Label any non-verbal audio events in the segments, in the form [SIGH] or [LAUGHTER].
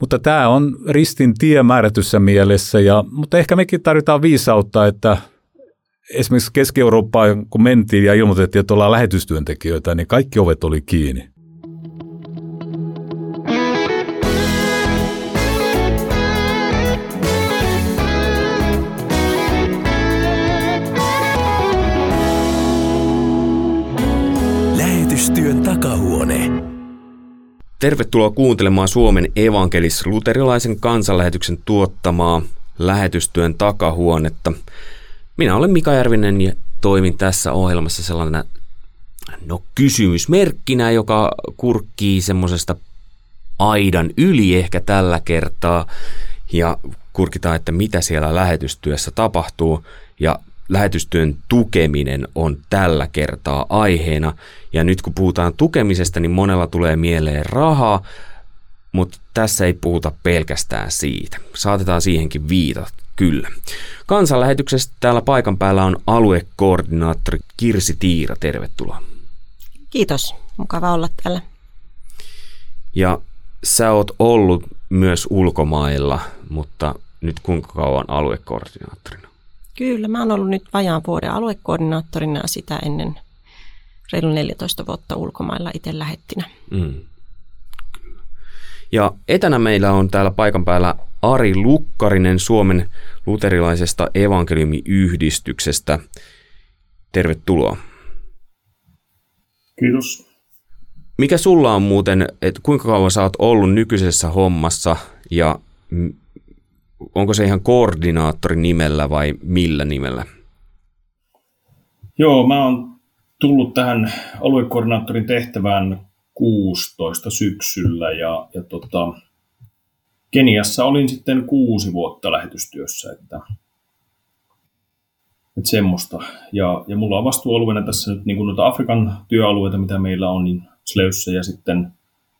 Mutta tämä on ristin tie määrätyssä mielessä, ja, mutta ehkä mekin tarvitaan viisautta, että esimerkiksi Keski-Eurooppaan, kun mentiin ja ilmoitettiin, että ollaan lähetystyöntekijöitä, niin kaikki ovet oli kiinni. Tervetuloa kuuntelemaan Suomen evankelis-luterilaisen kansanlähetyksen tuottamaa lähetystyön takahuonetta. Minä olen Mika Järvinen ja toimin tässä ohjelmassa sellainen no, kysymysmerkkinä, joka kurkkii semmoisesta aidan yli ehkä tällä kertaa ja kurkitaan, että mitä siellä lähetystyössä tapahtuu ja lähetystyön tukeminen on tällä kertaa aiheena. Ja nyt kun puhutaan tukemisesta, niin monella tulee mieleen rahaa, mutta tässä ei puhuta pelkästään siitä. Saatetaan siihenkin viitata, kyllä. Kansanlähetyksestä täällä paikan päällä on aluekoordinaattori Kirsi Tiira, tervetuloa. Kiitos, mukava olla täällä. Ja sä oot ollut myös ulkomailla, mutta nyt kuinka kauan aluekoordinaattorina? Kyllä, mä oon ollut nyt vajaan vuoden aluekoordinaattorina sitä ennen reilu 14 vuotta ulkomailla itse lähettinä. Mm. Ja etänä meillä on täällä paikan päällä Ari Lukkarinen Suomen luterilaisesta evankeliumiyhdistyksestä. Tervetuloa. Kiitos. Mikä sulla on muuten, että kuinka kauan sä oot ollut nykyisessä hommassa ja onko se ihan koordinaattorin nimellä vai millä nimellä? Joo, mä oon tullut tähän aluekoordinaattorin tehtävään 16 syksyllä ja, ja tota, Keniassa olin sitten kuusi vuotta lähetystyössä, että, että semmoista. Ja, ja mulla on vastuualueena tässä nyt niin noita Afrikan työalueita, mitä meillä on, niin Sleyssä ja sitten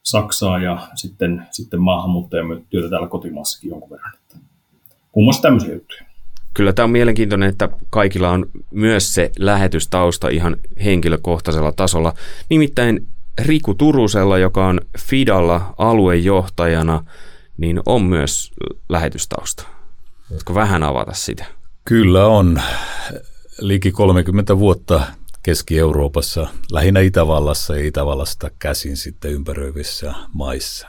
Saksaa ja sitten, sitten maahanmuuttajatyötä täällä kotimaassakin jonkun verran. Että muun muassa tämmöisiä juttuja. Kyllä tämä on mielenkiintoinen, että kaikilla on myös se lähetystausta ihan henkilökohtaisella tasolla. Nimittäin Riku Turusella, joka on Fidalla aluejohtajana, niin on myös lähetystausta. Voitko vähän avata sitä? Kyllä on. Liki 30 vuotta Keski-Euroopassa, lähinnä Itävallassa ja Itävallasta käsin sitten ympäröivissä maissa.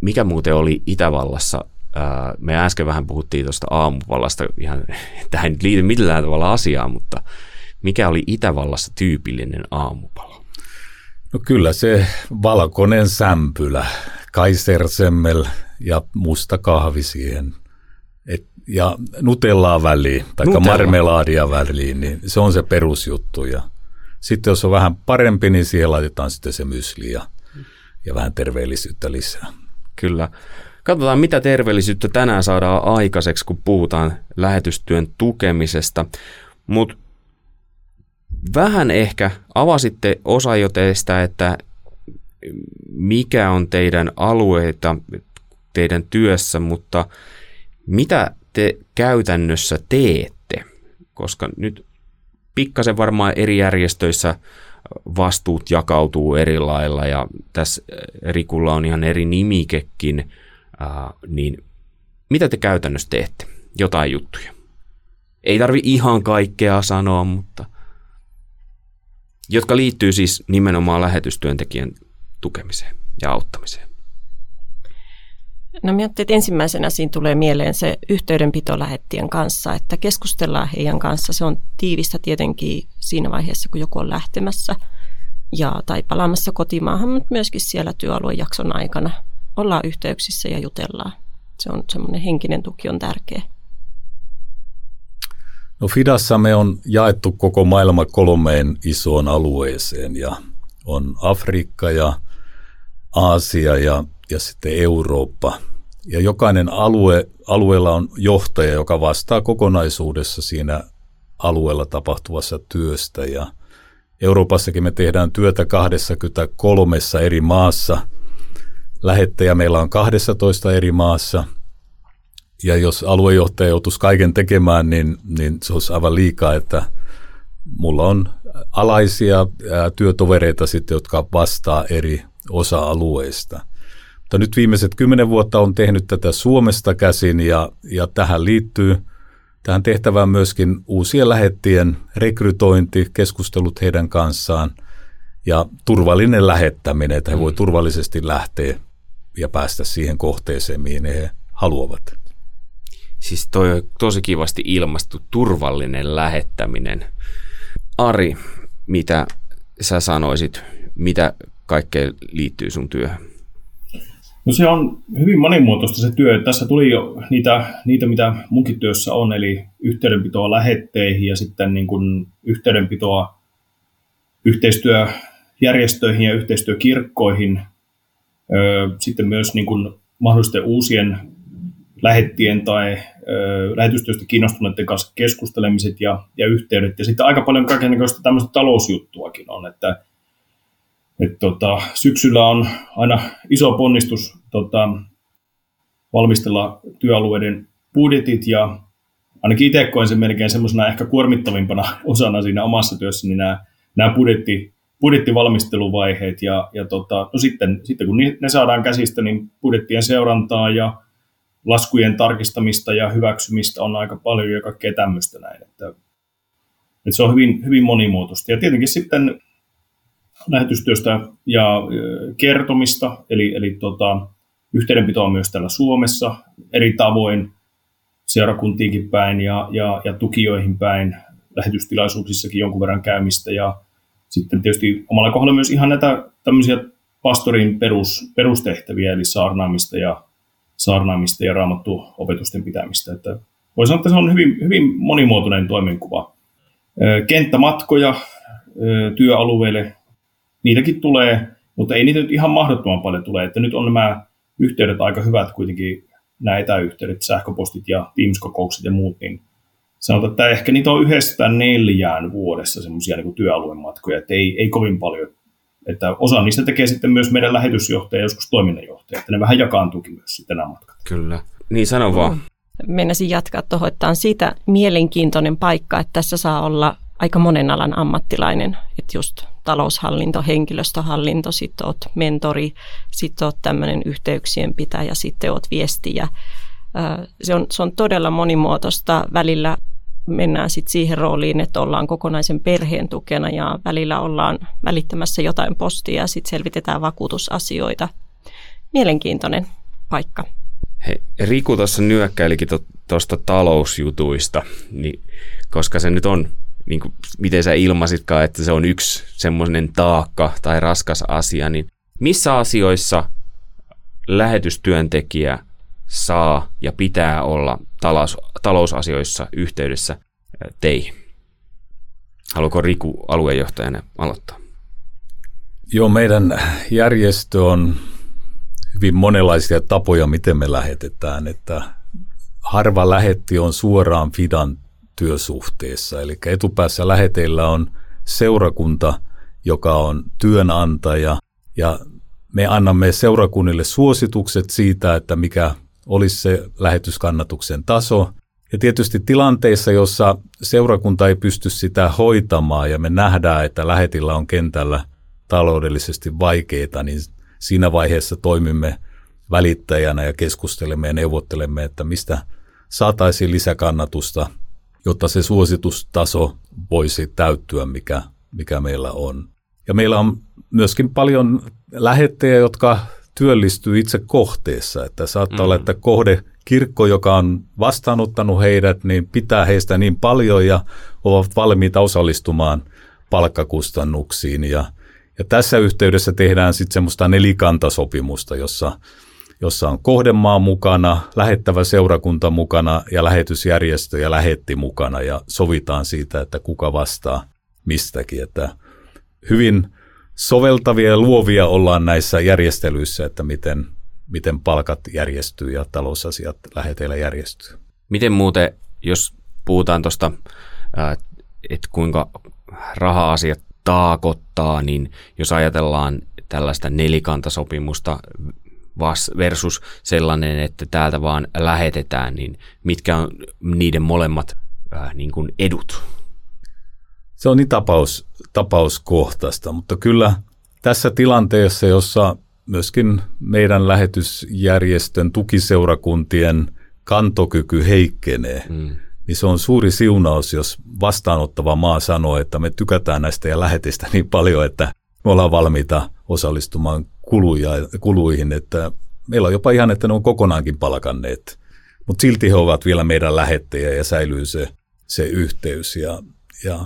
Mikä muuten oli Itävallassa me äsken vähän puhuttiin tuosta aamupalasta, ihan, [LAUGHS] tähän ei liity millään tavalla asiaan, mutta mikä oli Itävallassa tyypillinen aamupala? No kyllä se valkoinen sämpylä, kaisersemmel ja musta kahvi siihen. Et, ja nutellaa väliin, tai marmelaadia väliin, niin se on se perusjuttu. Ja sitten jos on vähän parempi, niin siihen laitetaan sitten se mysli ja, ja vähän terveellisyyttä lisää. Kyllä. Katsotaan, mitä terveellisyyttä tänään saadaan aikaiseksi, kun puhutaan lähetystyön tukemisesta. Mutta vähän ehkä avasitte osa jo teistä, että mikä on teidän alueita teidän työssä, mutta mitä te käytännössä teette? Koska nyt pikkasen varmaan eri järjestöissä vastuut jakautuu eri lailla ja tässä Rikulla on ihan eri nimikekin – Uh, niin mitä te käytännössä teette? Jotain juttuja. Ei tarvi ihan kaikkea sanoa, mutta jotka liittyy siis nimenomaan lähetystyöntekijän tukemiseen ja auttamiseen. No minä että ensimmäisenä siinä tulee mieleen se yhteydenpito lähettien kanssa, että keskustellaan heidän kanssa. Se on tiivistä tietenkin siinä vaiheessa, kun joku on lähtemässä ja, tai palaamassa kotimaahan, mutta myöskin siellä työaluejakson aikana ollaan yhteyksissä ja jutellaan. Se on semmoinen henkinen tuki on tärkeä. No Fidassa me on jaettu koko maailma kolmeen isoon alueeseen ja on Afrikka ja Aasia ja, ja sitten Eurooppa. Ja jokainen alue, alueella on johtaja, joka vastaa kokonaisuudessa siinä alueella tapahtuvassa työstä. Ja Euroopassakin me tehdään työtä 23 eri maassa – lähettäjä meillä on 12 eri maassa. Ja jos aluejohtaja joutuisi kaiken tekemään, niin, niin se olisi aivan liikaa, että mulla on alaisia työtovereita sitten, jotka vastaa eri osa-alueista. Mutta nyt viimeiset kymmenen vuotta on tehnyt tätä Suomesta käsin ja, ja tähän liittyy tähän tehtävään myöskin uusien lähettien rekrytointi, keskustelut heidän kanssaan ja turvallinen lähettäminen, että he voi mm. turvallisesti lähteä ja päästä siihen kohteeseen, mihin he haluavat. Siis toi on tosi kivasti ilmastu turvallinen lähettäminen. Ari, mitä sä sanoisit, mitä kaikkea liittyy sun työhön? No se on hyvin monimuotoista se työ. Tässä tuli jo niitä, niitä mitä munkin työssä on, eli yhteydenpitoa lähetteihin ja sitten niin kuin yhteydenpitoa yhteistyöjärjestöihin ja yhteistyökirkkoihin. Sitten myös niin kuin mahdollisten uusien lähettien tai lähetystyöstä kiinnostuneiden kanssa keskustelemiset ja, ja yhteydet. Ja sitten aika paljon kaikenlaista tämmöistä talousjuttuakin on, että et tota, syksyllä on aina iso ponnistus tota, valmistella työalueiden budjetit ja ainakin itse koen sen melkein semmoisena ehkä kuormittavimpana osana siinä omassa työssäni niin nämä, nämä budjetti, budjettivalmisteluvaiheet ja, ja tota, no sitten, sitten kun ne saadaan käsistä, niin budjettien seurantaa ja laskujen tarkistamista ja hyväksymistä on aika paljon ja kaikkea tämmöistä näin. Että, että se on hyvin, hyvin monimuotoista. Ja tietenkin sitten lähetystyöstä ja kertomista, eli, eli tota, yhteydenpitoa myös täällä Suomessa eri tavoin seurakuntiinkin päin ja, ja, ja tukijoihin päin, lähetystilaisuuksissakin jonkun verran käymistä ja sitten tietysti omalla kohdalla myös ihan näitä tämmöisiä pastorin perus, perustehtäviä, eli saarnaamista ja, saarnaamista ja raamattu opetusten pitämistä. Että voi sanoa, että se on hyvin, hyvin monimuotoinen toimenkuva. Kenttämatkoja työalueelle niitäkin tulee, mutta ei niitä nyt ihan mahdottoman paljon tule. Että nyt on nämä yhteydet aika hyvät kuitenkin, nämä etäyhteydet, sähköpostit ja Teams-kokoukset ja muut, niin sanotaan, että ehkä niitä on yhdestä neljään vuodessa semmoisia niin työalueen matkoja, että ei, ei kovin paljon. Että osa niistä tekee sitten myös meidän lähetysjohtaja ja joskus toiminnanjohtaja, että ne vähän jakaantuukin myös sitten nämä matkat. Kyllä. Niin sano vaan. Mm. Mennäisin jatkaa tuohon, että on siitä mielenkiintoinen paikka, että tässä saa olla aika monen alan ammattilainen, että just taloushallinto, henkilöstöhallinto, sitten oot mentori, sitten oot tämmöinen yhteyksien pitäjä, sitten oot viestiä. Se on, se on todella monimuotoista. Välillä mennään sitten siihen rooliin, että ollaan kokonaisen perheen tukena ja välillä ollaan välittämässä jotain postia ja sitten selvitetään vakuutusasioita. Mielenkiintoinen paikka. Hei, Riku tuossa nyökkäilikin tuosta talousjutuista, niin, koska se nyt on niin kuin, miten sä ilmasitkaan, että se on yksi semmoinen taakka tai raskas asia, niin missä asioissa lähetystyöntekijä saa ja pitää olla talous, talousasioissa yhteydessä teihin? Haluatko Riku aluejohtajana aloittaa? Joo, meidän järjestö on hyvin monenlaisia tapoja, miten me lähetetään, että harva lähetti on suoraan Fidan työsuhteessa. Eli etupäässä läheteillä on seurakunta, joka on työnantaja ja me annamme seurakunnille suositukset siitä, että mikä olisi se lähetyskannatuksen taso. Ja tietysti tilanteissa, jossa seurakunta ei pysty sitä hoitamaan ja me nähdään, että lähetillä on kentällä taloudellisesti vaikeita, niin siinä vaiheessa toimimme välittäjänä ja keskustelemme ja neuvottelemme, että mistä saataisiin lisäkannatusta – jotta se suositustaso voisi täyttyä, mikä, mikä meillä on. Ja meillä on myöskin paljon lähettejä, jotka työllistyy itse kohteessa. Että saattaa mm. olla, että kohde kirkko, joka on vastaanottanut heidät, niin pitää heistä niin paljon ja ovat valmiita osallistumaan palkkakustannuksiin. Ja, ja tässä yhteydessä tehdään sitten semmoista nelikantasopimusta, jossa jossa on kohdemaa mukana, lähettävä seurakunta mukana ja lähetysjärjestö ja lähetti mukana ja sovitaan siitä, että kuka vastaa mistäkin. Että hyvin soveltavia ja luovia ollaan näissä järjestelyissä, että miten, miten palkat järjestyy ja talousasiat läheteillä järjestyy. Miten muuten, jos puhutaan tuosta, että kuinka raha-asiat taakottaa, niin jos ajatellaan tällaista nelikantasopimusta versus sellainen, että täältä vaan lähetetään, niin mitkä on niiden molemmat niin kuin edut? Se on niin tapaus, tapauskohtaista, mutta kyllä tässä tilanteessa, jossa myöskin meidän lähetysjärjestön tukiseurakuntien kantokyky heikkenee, mm. niin se on suuri siunaus, jos vastaanottava maa sanoo, että me tykätään näistä ja lähetistä niin paljon, että me ollaan valmiita osallistumaan kuluja, kuluihin, että meillä on jopa ihan, että ne on kokonaankin palkanneet. Mutta silti he ovat vielä meidän lähettejä ja säilyy se, se yhteys. Ja, ja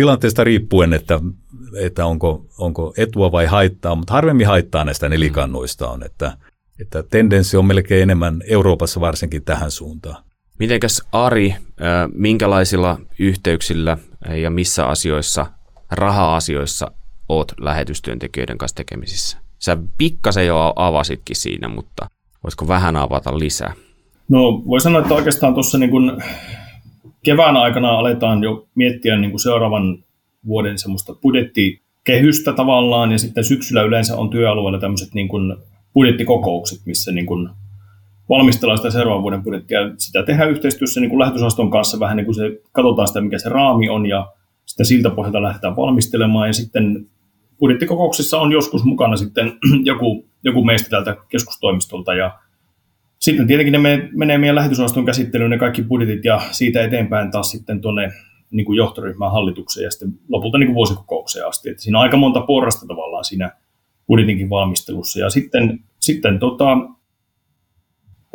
tilanteesta riippuen, että, että onko, onko etua vai haittaa, mutta harvemmin haittaa näistä nelikannoista on, että, että tendenssi on melkein enemmän Euroopassa varsinkin tähän suuntaan. Mitenkäs Ari, minkälaisilla yhteyksillä ja missä asioissa, raha-asioissa oot lähetystyöntekijöiden kanssa tekemisissä? Sä pikkasen jo avasitkin siinä, mutta voisiko vähän avata lisää? No voi sanoa, että oikeastaan tuossa niin kun kevään aikana aletaan jo miettiä niin kuin seuraavan vuoden semmoista budjettikehystä tavallaan, ja sitten syksyllä yleensä on työalueella tämmöiset niin kuin budjettikokoukset, missä niin kuin valmistellaan sitä seuraavan vuoden budjettia. Sitä tehdään yhteistyössä niin kuin lähetysaston kanssa vähän niin kuin se, katsotaan sitä, mikä se raami on, ja sitten siltä pohjalta lähdetään valmistelemaan, ja sitten budjettikokouksessa on joskus mukana sitten [CLEARS THROAT] joku, joku meistä täältä keskustoimistolta, ja sitten tietenkin ne menee meidän lähetysosaston käsittelyyn ne kaikki budjetit ja siitä eteenpäin taas sitten tuonne niin kuin johtoryhmään hallitukseen ja sitten lopulta niin kuin vuosikokoukseen asti. Että siinä on aika monta porrasta tavallaan siinä budjetinkin valmistelussa. Ja sitten, sitten, tota,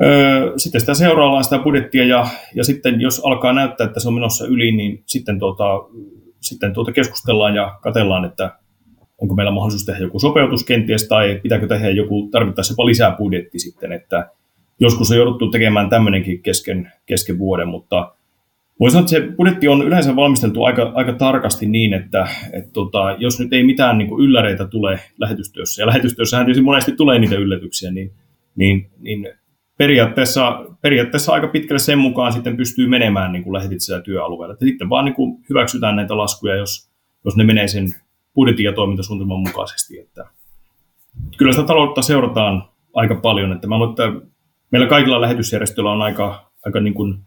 öö, sitten sitä seuraillaan sitä budjettia ja, ja sitten jos alkaa näyttää, että se on menossa yli, niin sitten, tota, sitten tuota keskustellaan ja katellaan, että onko meillä mahdollisuus tehdä joku sopeutus kenties tai pitääkö tehdä joku, tarvittaessa jopa lisää budjetti sitten, että joskus on jouduttu tekemään tämmöinenkin kesken, kesken vuoden, mutta voisi sanoa, että se budjetti on yleensä valmisteltu aika, aika tarkasti niin, että et tota, jos nyt ei mitään niin ylläreitä tule lähetystyössä, ja lähetystyössähän tietysti monesti tulee niitä yllätyksiä, niin, niin, niin periaatteessa, periaatteessa aika pitkälle sen mukaan sitten pystyy menemään niin kuin lähetit sitä työalueella. Että sitten vaan niin kuin hyväksytään näitä laskuja, jos, jos ne menee sen budjetin ja toimintasuunnitelman mukaisesti. Että kyllä sitä taloutta seurataan aika paljon. Että mä luulen, että meillä kaikilla lähetysjärjestöillä on aika, aika niin kuin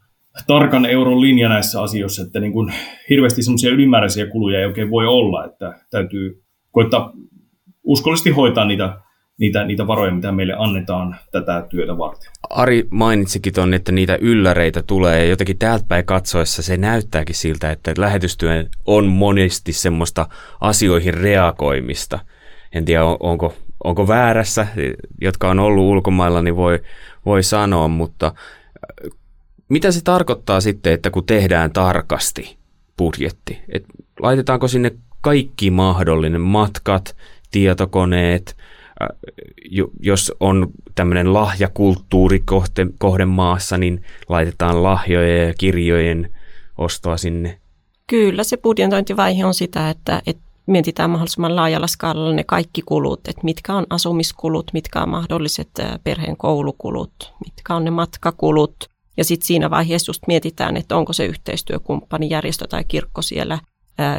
tarkan euron linja näissä asioissa, että niin kuin hirveästi semmoisia ylimääräisiä kuluja ei oikein voi olla, että täytyy koittaa uskollisesti hoitaa niitä, niitä, niitä varoja, mitä meille annetaan tätä työtä varten. Ari mainitsikin tuonne, että niitä ylläreitä tulee ja jotenkin täältä päin katsoessa se näyttääkin siltä, että lähetystyö on monesti semmoista asioihin reagoimista. En tiedä, onko, onko väärässä, jotka on ollut ulkomailla, niin voi, voi sanoa, mutta äh, mitä se tarkoittaa sitten, että kun tehdään tarkasti budjetti? Et laitetaanko sinne kaikki mahdollinen matkat, tietokoneet, äh, jos on tämmöinen lahjakulttuuri kohde maassa, niin laitetaan lahjojen ja kirjojen ostoa sinne. Kyllä, se budjetointivaihe on sitä, että, että mietitään mahdollisimman laajalla skaalalla ne kaikki kulut, että mitkä on asumiskulut, mitkä on mahdolliset perheen koulukulut, mitkä on ne matkakulut. Ja sitten siinä vaiheessa just mietitään, että onko se yhteistyökumppani, järjestö tai kirkko siellä,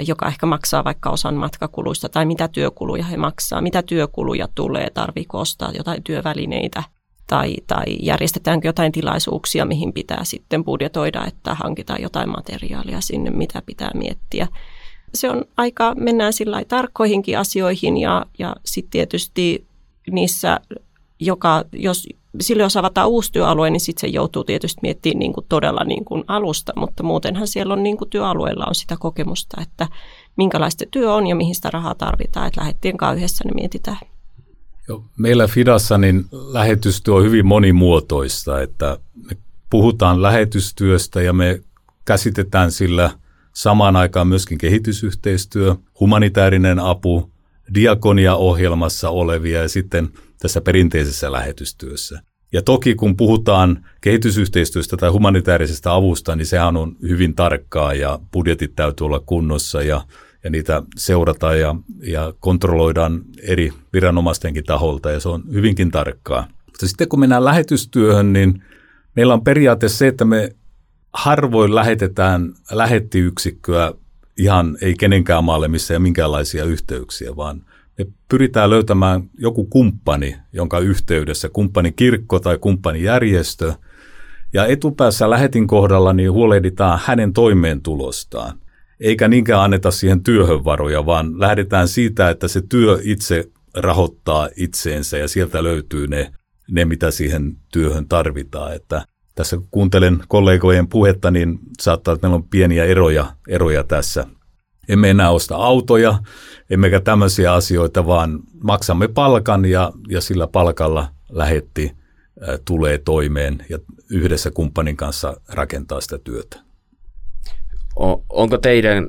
joka ehkä maksaa vaikka osan matkakuluista, tai mitä työkuluja he maksaa, mitä työkuluja tulee, tarviiko ostaa jotain työvälineitä, tai, tai järjestetäänkö jotain tilaisuuksia, mihin pitää sitten budjetoida, että hankitaan jotain materiaalia sinne, mitä pitää miettiä se on aika, mennään sillä tarkkoihinkin asioihin ja, ja sitten tietysti niissä, joka, jos sille jos avataan uusi työalue, niin sitten se joutuu tietysti miettimään niin kuin todella niin kuin alusta, mutta muutenhan siellä on niin kuin työalueella on sitä kokemusta, että minkälaista työ on ja mihin sitä rahaa tarvitaan, että lähettien kanssa yhdessä ne mietitään. Joo, meillä Fidassa niin lähetystyö on hyvin monimuotoista, että me puhutaan lähetystyöstä ja me käsitetään sillä – Samaan aikaan myöskin kehitysyhteistyö, humanitaarinen apu, diakonia-ohjelmassa olevia ja sitten tässä perinteisessä lähetystyössä. Ja toki kun puhutaan kehitysyhteistyöstä tai humanitaarisesta avusta, niin sehän on hyvin tarkkaa ja budjetit täytyy olla kunnossa ja, ja niitä seurataan ja, ja kontrolloidaan eri viranomaistenkin taholta ja se on hyvinkin tarkkaa. Mutta sitten kun mennään lähetystyöhön, niin meillä on periaate se, että me harvoin lähetetään lähettiyksikköä ihan ei kenenkään maalle, missä ei ole minkäänlaisia yhteyksiä, vaan me pyritään löytämään joku kumppani, jonka yhteydessä kumppani kirkko tai kumppani järjestö, ja etupäässä lähetin kohdalla niin huolehditaan hänen toimeentulostaan, eikä niinkään anneta siihen työhön varoja, vaan lähdetään siitä, että se työ itse rahoittaa itseensä ja sieltä löytyy ne, ne mitä siihen työhön tarvitaan. Että tässä kun kuuntelen kollegojen puhetta, niin saattaa, että meillä on pieniä eroja, eroja tässä. Emme enää osta autoja, emmekä tämmöisiä asioita, vaan maksamme palkan ja, ja sillä palkalla lähetti äh, tulee toimeen ja yhdessä kumppanin kanssa rakentaa sitä työtä. O, onko teidän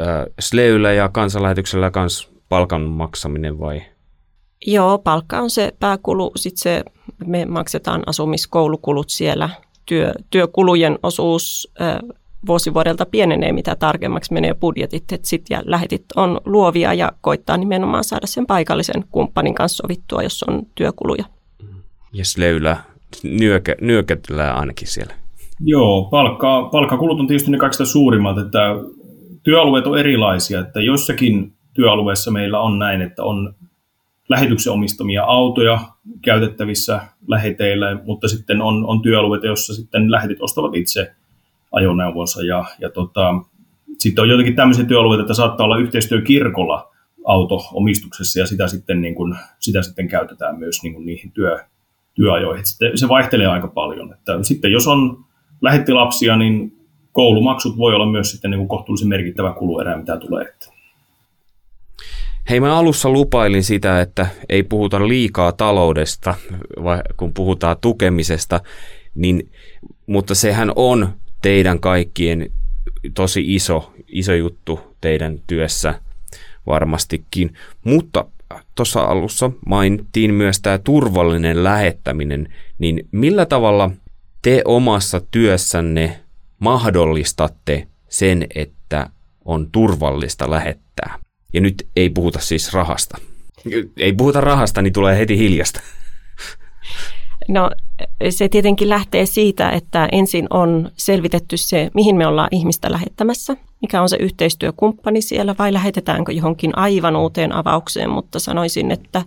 äh, Sleyllä ja kansanlähetyksellä myös palkan maksaminen vai? Joo, palkka on se pääkulu. Sitten se, me maksetaan asumiskoulukulut siellä. Työ, työkulujen osuus vuosivuodelta pienenee, mitä tarkemmaksi menee budjetit. Sitten ja lähetit on luovia ja koittaa nimenomaan saada sen paikallisen kumppanin kanssa sovittua, jos on työkuluja. Ja Sleyllä nyöke, nyökötellään ainakin siellä. Joo, palkka, palkkakulut on tietysti ne kaikista suurimmat, että työalueet on erilaisia, että jossakin työalueessa meillä on näin, että on lähetyksen omistamia autoja käytettävissä läheteillä, mutta sitten on, on työalueita, joissa sitten lähetit ostavat itse ajoneuvonsa ja, ja tota, sitten on jotenkin tämmöisiä työalueita, että saattaa olla yhteistyö kirkolla auto-omistuksessa ja sitä sitten, niin kuin, sitä sitten käytetään myös niin kuin niihin työ, työajoihin. Sitten se vaihtelee aika paljon. Että sitten jos on lähetti lapsia, niin koulumaksut voi olla myös sitten niin kuin kohtuullisen merkittävä kuluerä, mitä tulee. Hei, mä alussa lupailin sitä, että ei puhuta liikaa taloudesta, kun puhutaan tukemisesta, niin, mutta sehän on teidän kaikkien tosi iso, iso juttu teidän työssä varmastikin. Mutta tuossa alussa mainittiin myös tämä turvallinen lähettäminen, niin millä tavalla te omassa työssänne mahdollistatte sen, että on turvallista lähettää? Ja nyt ei puhuta siis rahasta. Ei puhuta rahasta, niin tulee heti hiljasta. No se tietenkin lähtee siitä, että ensin on selvitetty se, mihin me ollaan ihmistä lähettämässä, mikä on se yhteistyökumppani siellä vai lähetetäänkö johonkin aivan uuteen avaukseen, mutta sanoisin, että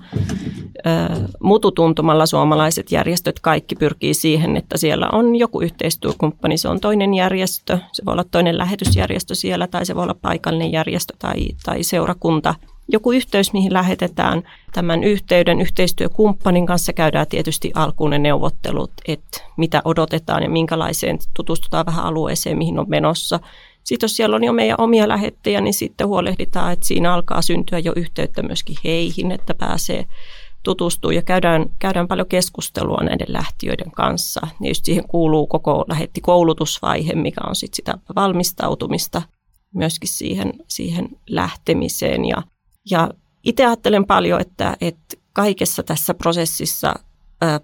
mututuntumalla suomalaiset järjestöt kaikki pyrkii siihen, että siellä on joku yhteistyökumppani, se on toinen järjestö, se voi olla toinen lähetysjärjestö siellä tai se voi olla paikallinen järjestö tai, tai seurakunta – joku yhteys, mihin lähetetään. Tämän yhteyden yhteistyökumppanin kanssa käydään tietysti alkuun ne neuvottelut, että mitä odotetaan ja minkälaiseen tutustutaan vähän alueeseen, mihin on menossa. Sitten jos siellä on jo meidän omia lähettejä, niin sitten huolehditaan, että siinä alkaa syntyä jo yhteyttä myöskin heihin, että pääsee tutustuu ja käydään, käydään paljon keskustelua näiden lähtiöiden kanssa. Just siihen kuuluu koko lähetti koulutusvaihe, mikä on sitten sitä valmistautumista myöskin siihen, siihen lähtemiseen ja ja itse ajattelen paljon, että, että kaikessa tässä prosessissa ää,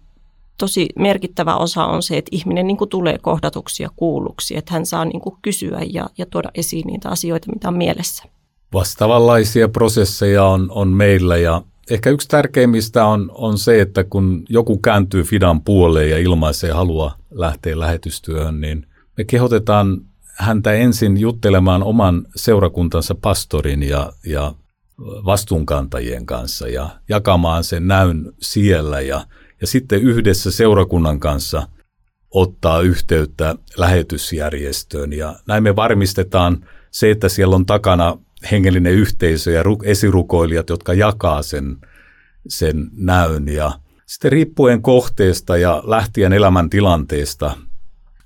tosi merkittävä osa on se, että ihminen niin kuin tulee kohdatuksi ja kuulluksi, että hän saa niin kuin kysyä ja, ja tuoda esiin niitä asioita, mitä on mielessä. Vastaavanlaisia prosesseja on, on meillä ja ehkä yksi tärkeimmistä on, on se, että kun joku kääntyy Fidan puoleen ja ilmaisee halua lähteä lähetystyöhön, niin me kehotetaan häntä ensin juttelemaan oman seurakuntansa pastorin ja, ja vastuunkantajien kanssa ja jakamaan sen näyn siellä ja, ja sitten yhdessä seurakunnan kanssa ottaa yhteyttä lähetysjärjestöön. Ja näin me varmistetaan se, että siellä on takana hengellinen yhteisö ja esirukoilijat, jotka jakaa sen, sen näyn. Ja sitten riippuen kohteesta ja lähtien elämäntilanteesta,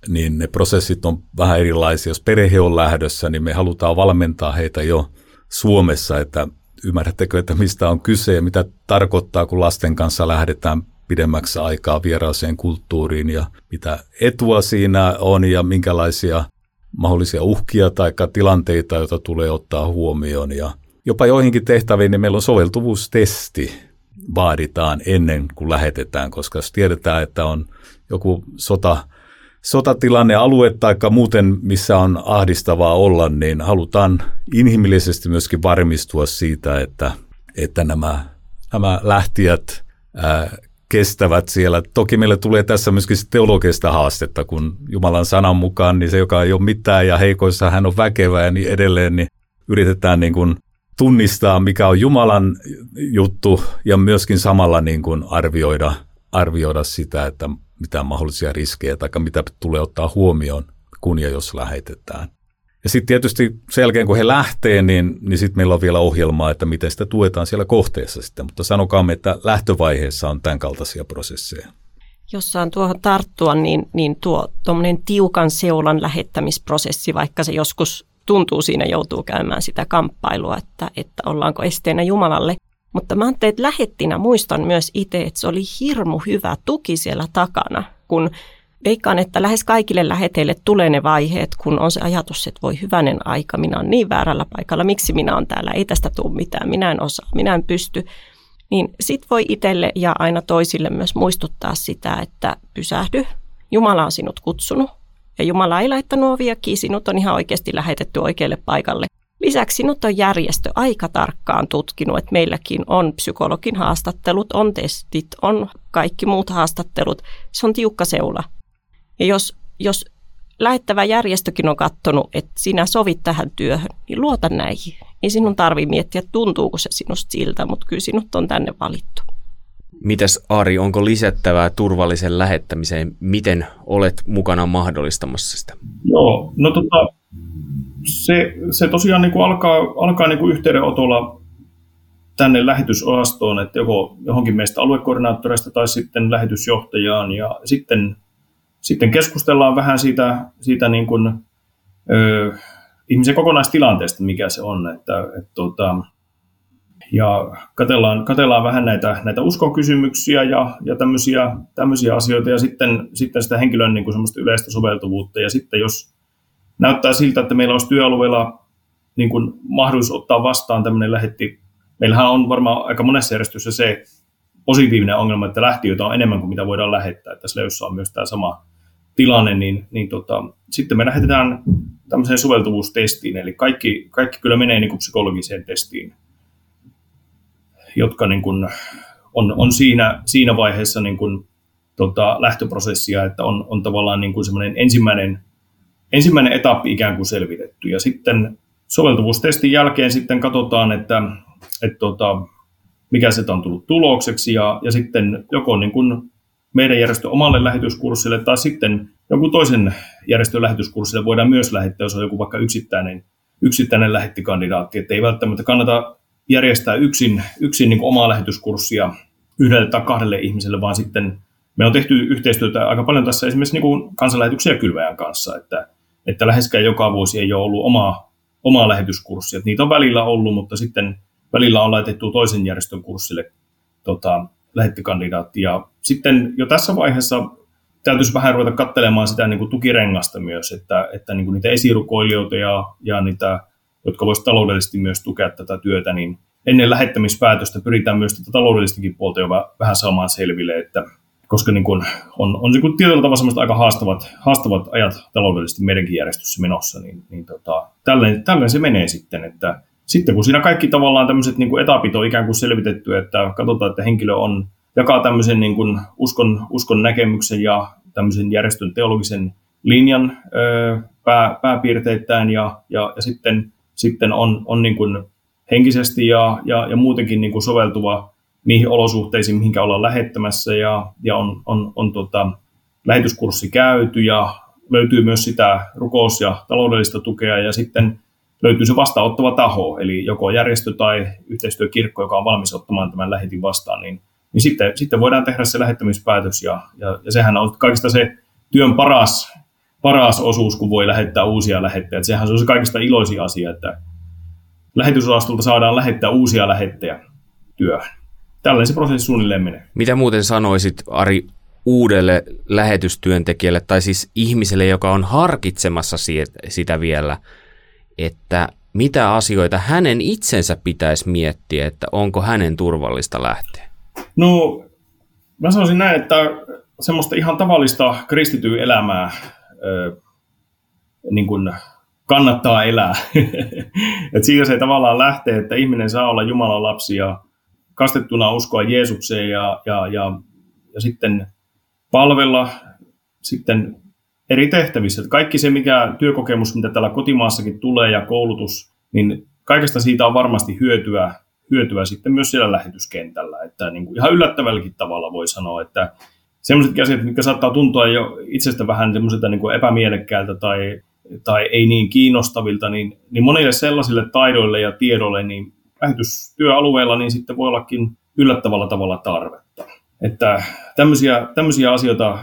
niin ne prosessit on vähän erilaisia. Jos perhe on lähdössä, niin me halutaan valmentaa heitä jo Suomessa, että ymmärrättekö, että mistä on kyse ja mitä tarkoittaa, kun lasten kanssa lähdetään pidemmäksi aikaa vieraaseen kulttuuriin ja mitä etua siinä on ja minkälaisia mahdollisia uhkia tai tilanteita, joita tulee ottaa huomioon. Ja jopa joihinkin tehtäviin niin meillä on soveltuvuustesti vaaditaan ennen kuin lähetetään, koska jos tiedetään, että on joku sota sotatilanne alue tai muuten, missä on ahdistavaa olla, niin halutaan inhimillisesti myöskin varmistua siitä, että, että nämä, nämä lähtijät ää, kestävät siellä. Toki meille tulee tässä myöskin teologista haastetta, kun Jumalan sanan mukaan, niin se, joka ei ole mitään ja heikoissa hän on väkevä ja niin edelleen, niin yritetään niin kuin tunnistaa, mikä on Jumalan juttu ja myöskin samalla niin kuin arvioida, arvioida sitä, että mitä mahdollisia riskejä tai mitä tulee ottaa huomioon, kun ja jos lähetetään. Ja sitten tietysti sen jälkeen, kun he lähtee, niin, niin sitten meillä on vielä ohjelmaa, että miten sitä tuetaan siellä kohteessa sitten. Mutta sanokaamme, että lähtövaiheessa on tämän kaltaisia prosesseja. Jos saan tuohon tarttua, niin, niin tuo tiukan seulan lähettämisprosessi, vaikka se joskus tuntuu siinä joutuu käymään sitä kamppailua, että, että ollaanko esteenä Jumalalle. Mutta mä ajattelin, että lähettinä muistan myös itse, että se oli hirmu hyvä tuki siellä takana, kun veikkaan, että lähes kaikille läheteille tulee ne vaiheet, kun on se ajatus, että voi hyvänen aika, minä olen niin väärällä paikalla, miksi minä olen täällä, ei tästä tule mitään, minä en osaa, minä en pysty. Niin sit voi itselle ja aina toisille myös muistuttaa sitä, että pysähdy, Jumala on sinut kutsunut, ja Jumala ei laittanut ovia kiinni, sinut on ihan oikeasti lähetetty oikealle paikalle. Lisäksi sinut on järjestö aika tarkkaan tutkinut, että meilläkin on psykologin haastattelut, on testit, on kaikki muut haastattelut. Se on tiukka seula. Ja jos, jos lähettävä järjestökin on katsonut, että sinä sovit tähän työhön, niin luota näihin. Ei sinun tarvitse miettiä, tuntuuko se sinusta siltä, mutta kyllä sinut on tänne valittu. Mitäs Ari, onko lisättävää turvallisen lähettämiseen? Miten olet mukana mahdollistamassa sitä? Joo, no tota, se, se tosiaan niin kuin alkaa, alkaa niin kuin yhteydenotolla tänne lähetysosastoon, että joko johonkin meistä aluekoordinaattoreista tai sitten lähetysjohtajaan. Ja sitten, sitten keskustellaan vähän siitä, siitä niin kuin, ö, ihmisen kokonaistilanteesta, mikä se on, että, että tota, ja katellaan, katellaan vähän näitä, näitä uskonkysymyksiä ja, ja tämmöisiä, tämmöisiä asioita ja sitten, sitten sitä henkilön niin kuin yleistä soveltuvuutta. Ja sitten jos näyttää siltä, että meillä olisi työalueella niin kuin mahdollisuus ottaa vastaan tämmöinen lähetti. Meillähän on varmaan aika monessa järjestössä se positiivinen ongelma, että lähtiöitä on enemmän kuin mitä voidaan lähettää. Että Sleyssä on myös tämä sama tilanne, niin, niin tota, sitten me lähetetään tämmöiseen soveltuvuustestiin, eli kaikki, kaikki kyllä menee niin kuin psykologiseen testiin jotka niin kuin on, on siinä, siinä vaiheessa niin kuin, tota, lähtöprosessia, että on, on tavallaan niin kuin semmoinen ensimmäinen, ensimmäinen etappi ikään kuin selvitetty. Ja sitten soveltuvuustestin jälkeen sitten katsotaan, että, että tota, mikä se on tullut tulokseksi, ja, ja sitten joko niin kuin meidän järjestö omalle lähetyskurssille tai sitten joku toisen järjestön lähetyskurssille voidaan myös lähettää, jos on joku vaikka yksittäinen, yksittäinen lähettikandidaatti, että ei välttämättä kannata järjestää yksin, yksin niin omaa lähetyskurssia yhdelle tai kahdelle ihmiselle, vaan sitten me on tehty yhteistyötä aika paljon tässä esimerkiksi niin kansanlähetyksiä kylväjän kanssa, että, että läheskään joka vuosi ei ole ollut omaa, omaa lähetyskurssia. Että niitä on välillä ollut, mutta sitten välillä on laitettu toisen järjestön kurssille tota, lähettikandidaatti. Ja sitten jo tässä vaiheessa täytyisi vähän ruveta katselemaan sitä niin kuin tukirengasta myös, että, että niin kuin niitä esirukoilijoita ja, ja niitä jotka voisivat taloudellisesti myös tukea tätä työtä, niin ennen lähettämispäätöstä pyritään myös tätä taloudellistakin puolta jo vähän saamaan selville, että koska niin kun on, on niin tietyllä tavalla aika haastavat, haastavat ajat taloudellisesti meidänkin järjestössä menossa, niin, niin tota, tälleen, tälleen, se menee sitten, että sitten kun siinä kaikki tavallaan tämmöiset niin etapit on ikään kuin selvitetty, että katsotaan, että henkilö on, jakaa tämmöisen niin kuin uskon, uskon näkemyksen ja tämmöisen järjestön teologisen linjan ö, pää, pääpiirteittäin ja, ja, ja sitten sitten on, on niin kuin henkisesti ja, ja, ja muutenkin niin kuin soveltuva niihin olosuhteisiin, mihinkä ollaan lähettämässä ja, ja on, on, on tota, lähetyskurssi käyty ja löytyy myös sitä rukous- ja taloudellista tukea ja sitten löytyy se vastaanottava taho, eli joko järjestö tai yhteistyökirkko, joka on valmis ottamaan tämän lähetin vastaan, niin, niin sitten, sitten voidaan tehdä se lähettämispäätös ja, ja, ja sehän on kaikista se työn paras paras osuus, kun voi lähettää uusia lähettejä. sehän se on se kaikista iloisin asia, että lähetysosastolta saadaan lähettää uusia lähettejä työhön. Tällainen se prosessi suunnilleen menee. Mitä muuten sanoisit, Ari, uudelle lähetystyöntekijälle, tai siis ihmiselle, joka on harkitsemassa sitä vielä, että mitä asioita hänen itsensä pitäisi miettiä, että onko hänen turvallista lähteä? No, mä sanoisin näin, että semmoista ihan tavallista kristityy elämää niin kuin kannattaa elää. [LAUGHS] Et siitä se tavallaan lähtee, että ihminen saa olla Jumalan lapsi ja kastettuna uskoa Jeesukseen ja, ja, ja, ja sitten palvella sitten eri tehtävissä. kaikki se, mikä työkokemus, mitä täällä kotimaassakin tulee ja koulutus, niin kaikesta siitä on varmasti hyötyä, hyötyä sitten myös siellä lähetyskentällä. Että niin kuin ihan yllättävälläkin tavalla voi sanoa, että sellaisetkin asiat, mitkä saattaa tuntua jo itsestä vähän semmoiselta niin kuin epämielekkäältä tai tai ei niin kiinnostavilta, niin, niin monille sellaisille taidoille ja tiedoille, niin lähetystyöalueella niin sitten voi ollakin yllättävällä tavalla tarvetta. Että tämmöisiä, tämmöisiä asioita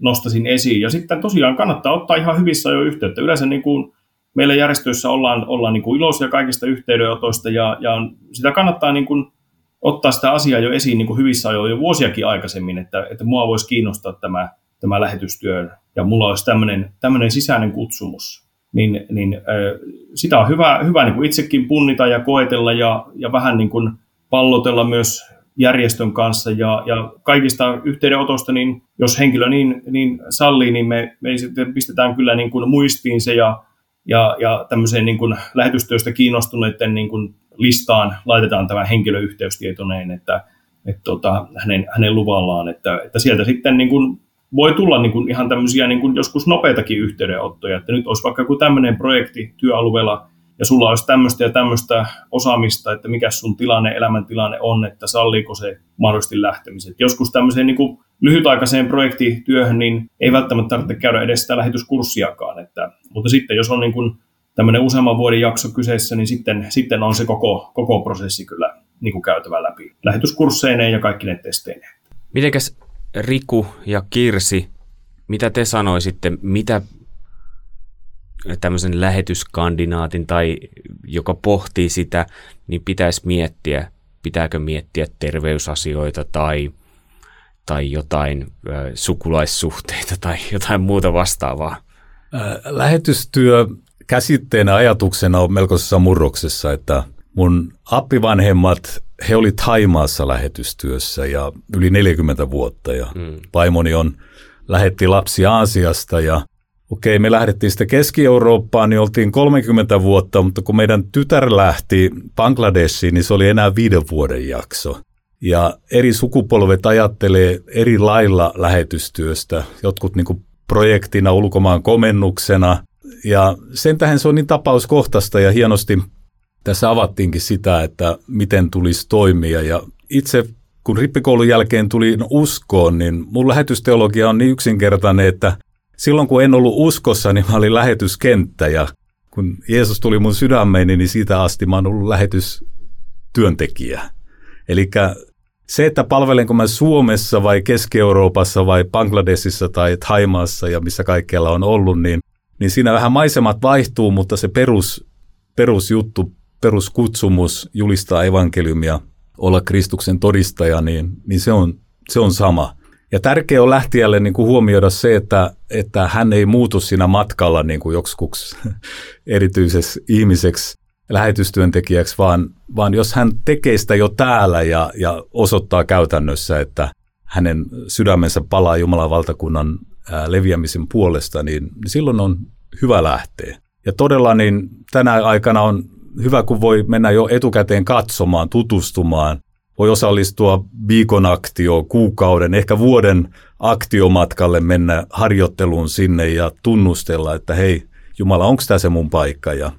nostasin esiin. Ja sitten tosiaan kannattaa ottaa ihan hyvissä jo yhteyttä. Yleensä niin kuin meillä järjestöissä ollaan, ollaan niin kuin iloisia kaikista yhteydenotoista ja, ja sitä kannattaa niin kuin ottaa sitä asiaa jo esiin niin kuin hyvissä ajoin jo vuosiakin aikaisemmin, että, että mua voisi kiinnostaa tämä, tämä lähetystyö ja mulla olisi tämmöinen, tämmöinen sisäinen kutsumus. Niin, niin äh, sitä on hyvä, hyvä niin kuin itsekin punnita ja koetella ja, ja vähän niin kuin pallotella myös järjestön kanssa. Ja, ja kaikista yhteydenotosta, niin jos henkilö niin, niin sallii, niin me, me sitten pistetään kyllä niin kuin muistiin se ja, ja, ja tämmöiseen niin kuin lähetystyöstä kiinnostuneiden niin kuin listaan laitetaan tämä henkilöyhteystietoneen, että, että tota, hänen, hänen luvallaan, että, että sieltä sitten niin kuin voi tulla niin kuin ihan tämmöisiä niin kuin joskus nopeitakin yhteydenottoja, että nyt olisi vaikka joku tämmöinen projekti työalueella, ja sulla olisi tämmöistä ja tämmöistä osaamista, että mikä sun tilanne, elämäntilanne on, että salliiko se mahdollisesti lähtemiset. Joskus tämmöiseen niin kuin lyhytaikaiseen projektityöhön, niin ei välttämättä tarvitse käydä edes sitä lähetyskurssiakaan. Että, mutta sitten jos on niin kuin tämmöinen useamman vuoden jakso kyseessä, niin sitten, sitten on se koko, koko prosessi kyllä niin kuin käytävä läpi lähetyskursseineen ja kaikki ne testeineen. Mitenkäs Riku ja Kirsi, mitä te sanoisitte, mitä tämmöisen lähetyskandinaatin tai joka pohtii sitä, niin pitäisi miettiä, pitääkö miettiä terveysasioita tai, tai jotain sukulaissuhteita tai jotain muuta vastaavaa. Lähetystyö käsitteenä ajatuksena on melkoisessa murroksessa, että mun appivanhemmat, he oli Taimaassa lähetystyössä ja yli 40 vuotta ja mm. vaimoni on, lähetti lapsi Aasiasta ja okei, me lähdettiin sitten Keski-Eurooppaan, niin oltiin 30 vuotta, mutta kun meidän tytär lähti Bangladeshiin, niin se oli enää viiden vuoden jakso. Ja eri sukupolvet ajattelee eri lailla lähetystyöstä, jotkut niin projektina, ulkomaan komennuksena, ja sen tähän se on niin tapauskohtaista ja hienosti tässä avattiinkin sitä, että miten tulisi toimia. Ja itse kun rippikoulun jälkeen tuli uskoon, niin mun lähetysteologia on niin yksinkertainen, että silloin kun en ollut uskossa, niin mä olin lähetyskenttä ja kun Jeesus tuli mun sydämeeni, niin siitä asti mä oon ollut lähetystyöntekijä. Eli se, että palvelenko mä Suomessa vai Keski-Euroopassa vai Bangladesissa tai Thaimaassa ja missä kaikkialla on ollut, niin niin siinä vähän maisemat vaihtuu, mutta se perus, perusjuttu, peruskutsumus julistaa evankeliumia, olla Kristuksen todistaja, niin, niin se, on, se on sama. Ja tärkeää on lähtijälle niin kuin huomioida se, että, että hän ei muutu siinä matkalla niin kuin joksikuksi [LAUGHS] erityiseksi ihmiseksi, lähetystyöntekijäksi, vaan, vaan jos hän tekee sitä jo täällä ja, ja osoittaa käytännössä, että hänen sydämensä palaa Jumalan valtakunnan leviämisen puolesta, niin, niin silloin on hyvä lähteä. Ja todella niin tänä aikana on hyvä, kun voi mennä jo etukäteen katsomaan, tutustumaan, voi osallistua viikon aktio, kuukauden, ehkä vuoden aktiomatkalle mennä harjoitteluun sinne ja tunnustella, että hei, Jumala, onko tämä se mun paikka? Ja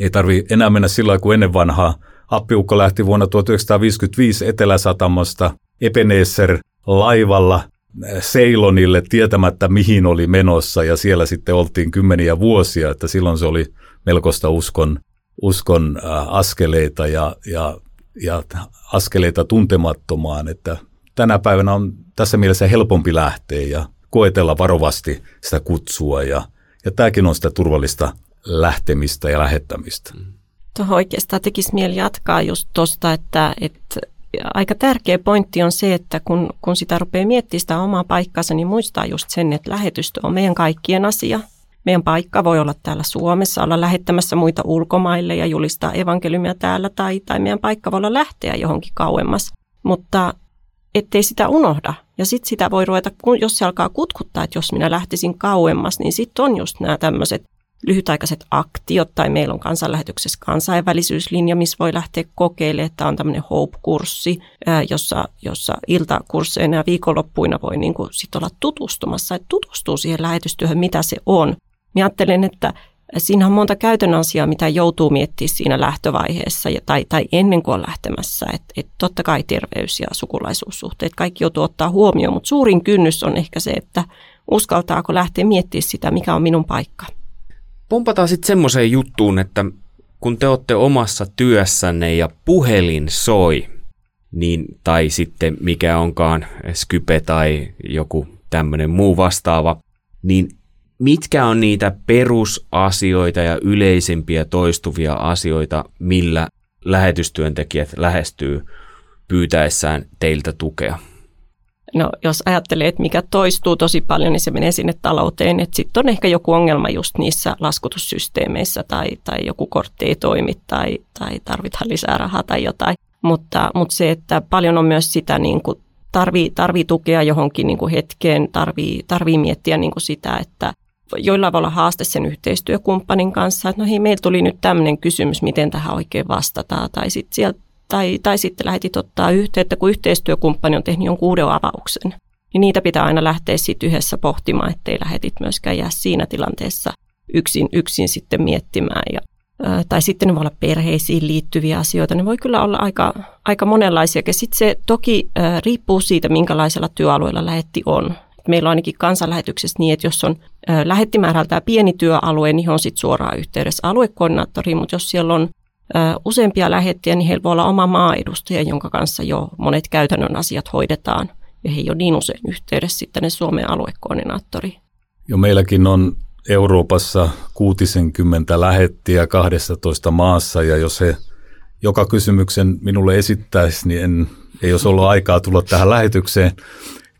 ei tarvi enää mennä sillä kuin ennen vanhaa. Appiukko lähti vuonna 1955 Eteläsatamasta Ebenezer laivalla Seilonille tietämättä mihin oli menossa ja siellä sitten oltiin kymmeniä vuosia, että silloin se oli melkoista uskon, uskon äh, askeleita ja, ja, ja askeleita tuntemattomaan, että tänä päivänä on tässä mielessä helpompi lähteä ja koetella varovasti sitä kutsua ja, ja tämäkin on sitä turvallista lähtemistä ja lähettämistä. Tuohon oikeastaan tekisi mieli jatkaa just tuosta, että, että aika tärkeä pointti on se, että kun, kun sitä rupeaa miettimään sitä omaa paikkaansa, niin muistaa just sen, että lähetystö on meidän kaikkien asia. Meidän paikka voi olla täällä Suomessa, olla lähettämässä muita ulkomaille ja julistaa evankeliumia täällä, tai, tai meidän paikka voi olla lähteä johonkin kauemmas. Mutta ettei sitä unohda. Ja sitten sitä voi ruveta, jos se alkaa kutkuttaa, että jos minä lähtisin kauemmas, niin sitten on just nämä tämmöiset lyhytaikaiset aktiot, tai meillä on kansanlähetyksessä kansainvälisyyslinja, missä voi lähteä kokeilemaan, että on tämmöinen Hope-kurssi, jossa, jossa iltakursseina ja viikonloppuina voi niin kuin sit olla tutustumassa, että tutustuu siihen lähetystyöhön, mitä se on. Minä ajattelen, että siinä on monta käytännön asiaa, mitä joutuu miettimään siinä lähtövaiheessa tai, tai ennen kuin on lähtemässä. Että et totta kai terveys ja sukulaisuussuhteet, kaikki joutuu ottaa huomioon, mutta suurin kynnys on ehkä se, että uskaltaako lähteä miettimään sitä, mikä on minun paikka. Pompataan sitten semmoiseen juttuun, että kun te olette omassa työssänne ja puhelin soi, niin, tai sitten mikä onkaan Skype tai joku tämmöinen muu vastaava, niin mitkä on niitä perusasioita ja yleisimpiä toistuvia asioita, millä lähetystyöntekijät lähestyy pyytäessään teiltä tukea? No jos ajattelee, että mikä toistuu tosi paljon, niin se menee sinne talouteen. Että sitten on ehkä joku ongelma just niissä laskutussysteemeissä tai, tai joku kortti ei toimi tai, tai tarvitaan lisää rahaa tai jotain. Mutta, mutta se, että paljon on myös sitä niin kuin tarvii, tarvii tukea johonkin niin kuin hetkeen, tarvii, tarvii miettiä niin kuin sitä, että joilla voi olla haaste sen yhteistyökumppanin kanssa, että no hei, meillä tuli nyt tämmöinen kysymys, miten tähän oikein vastataan, tai sitten sieltä tai, tai sitten lähetit ottaa yhteyttä, kun yhteistyökumppani on tehnyt jonkun uuden avauksen. Niin niitä pitää aina lähteä sitten yhdessä pohtimaan, ettei lähetit myöskään jää siinä tilanteessa yksin, yksin sitten miettimään. Ja, tai sitten ne voi olla perheisiin liittyviä asioita. Ne voi kyllä olla aika, aika monenlaisia. Ja sitten se toki riippuu siitä, minkälaisella työalueella lähetti on. Meillä on ainakin kansanlähetyksessä niin, että jos on lähettimäärältään pieni työalue, niin on sitten suoraan yhteydessä aluekoordinaattoriin, mutta jos siellä on useampia lähettiä, niin heillä voi olla oma maaedustaja, jonka kanssa jo monet käytännön asiat hoidetaan. Ja he ei ole niin usein yhteydessä sitten ne Suomen aluekoordinaattori. Jo meilläkin on Euroopassa 60 lähettiä 12 maassa, ja jos he joka kysymyksen minulle esittäisi, niin en, ei olisi ollut aikaa tulla tähän lähetykseen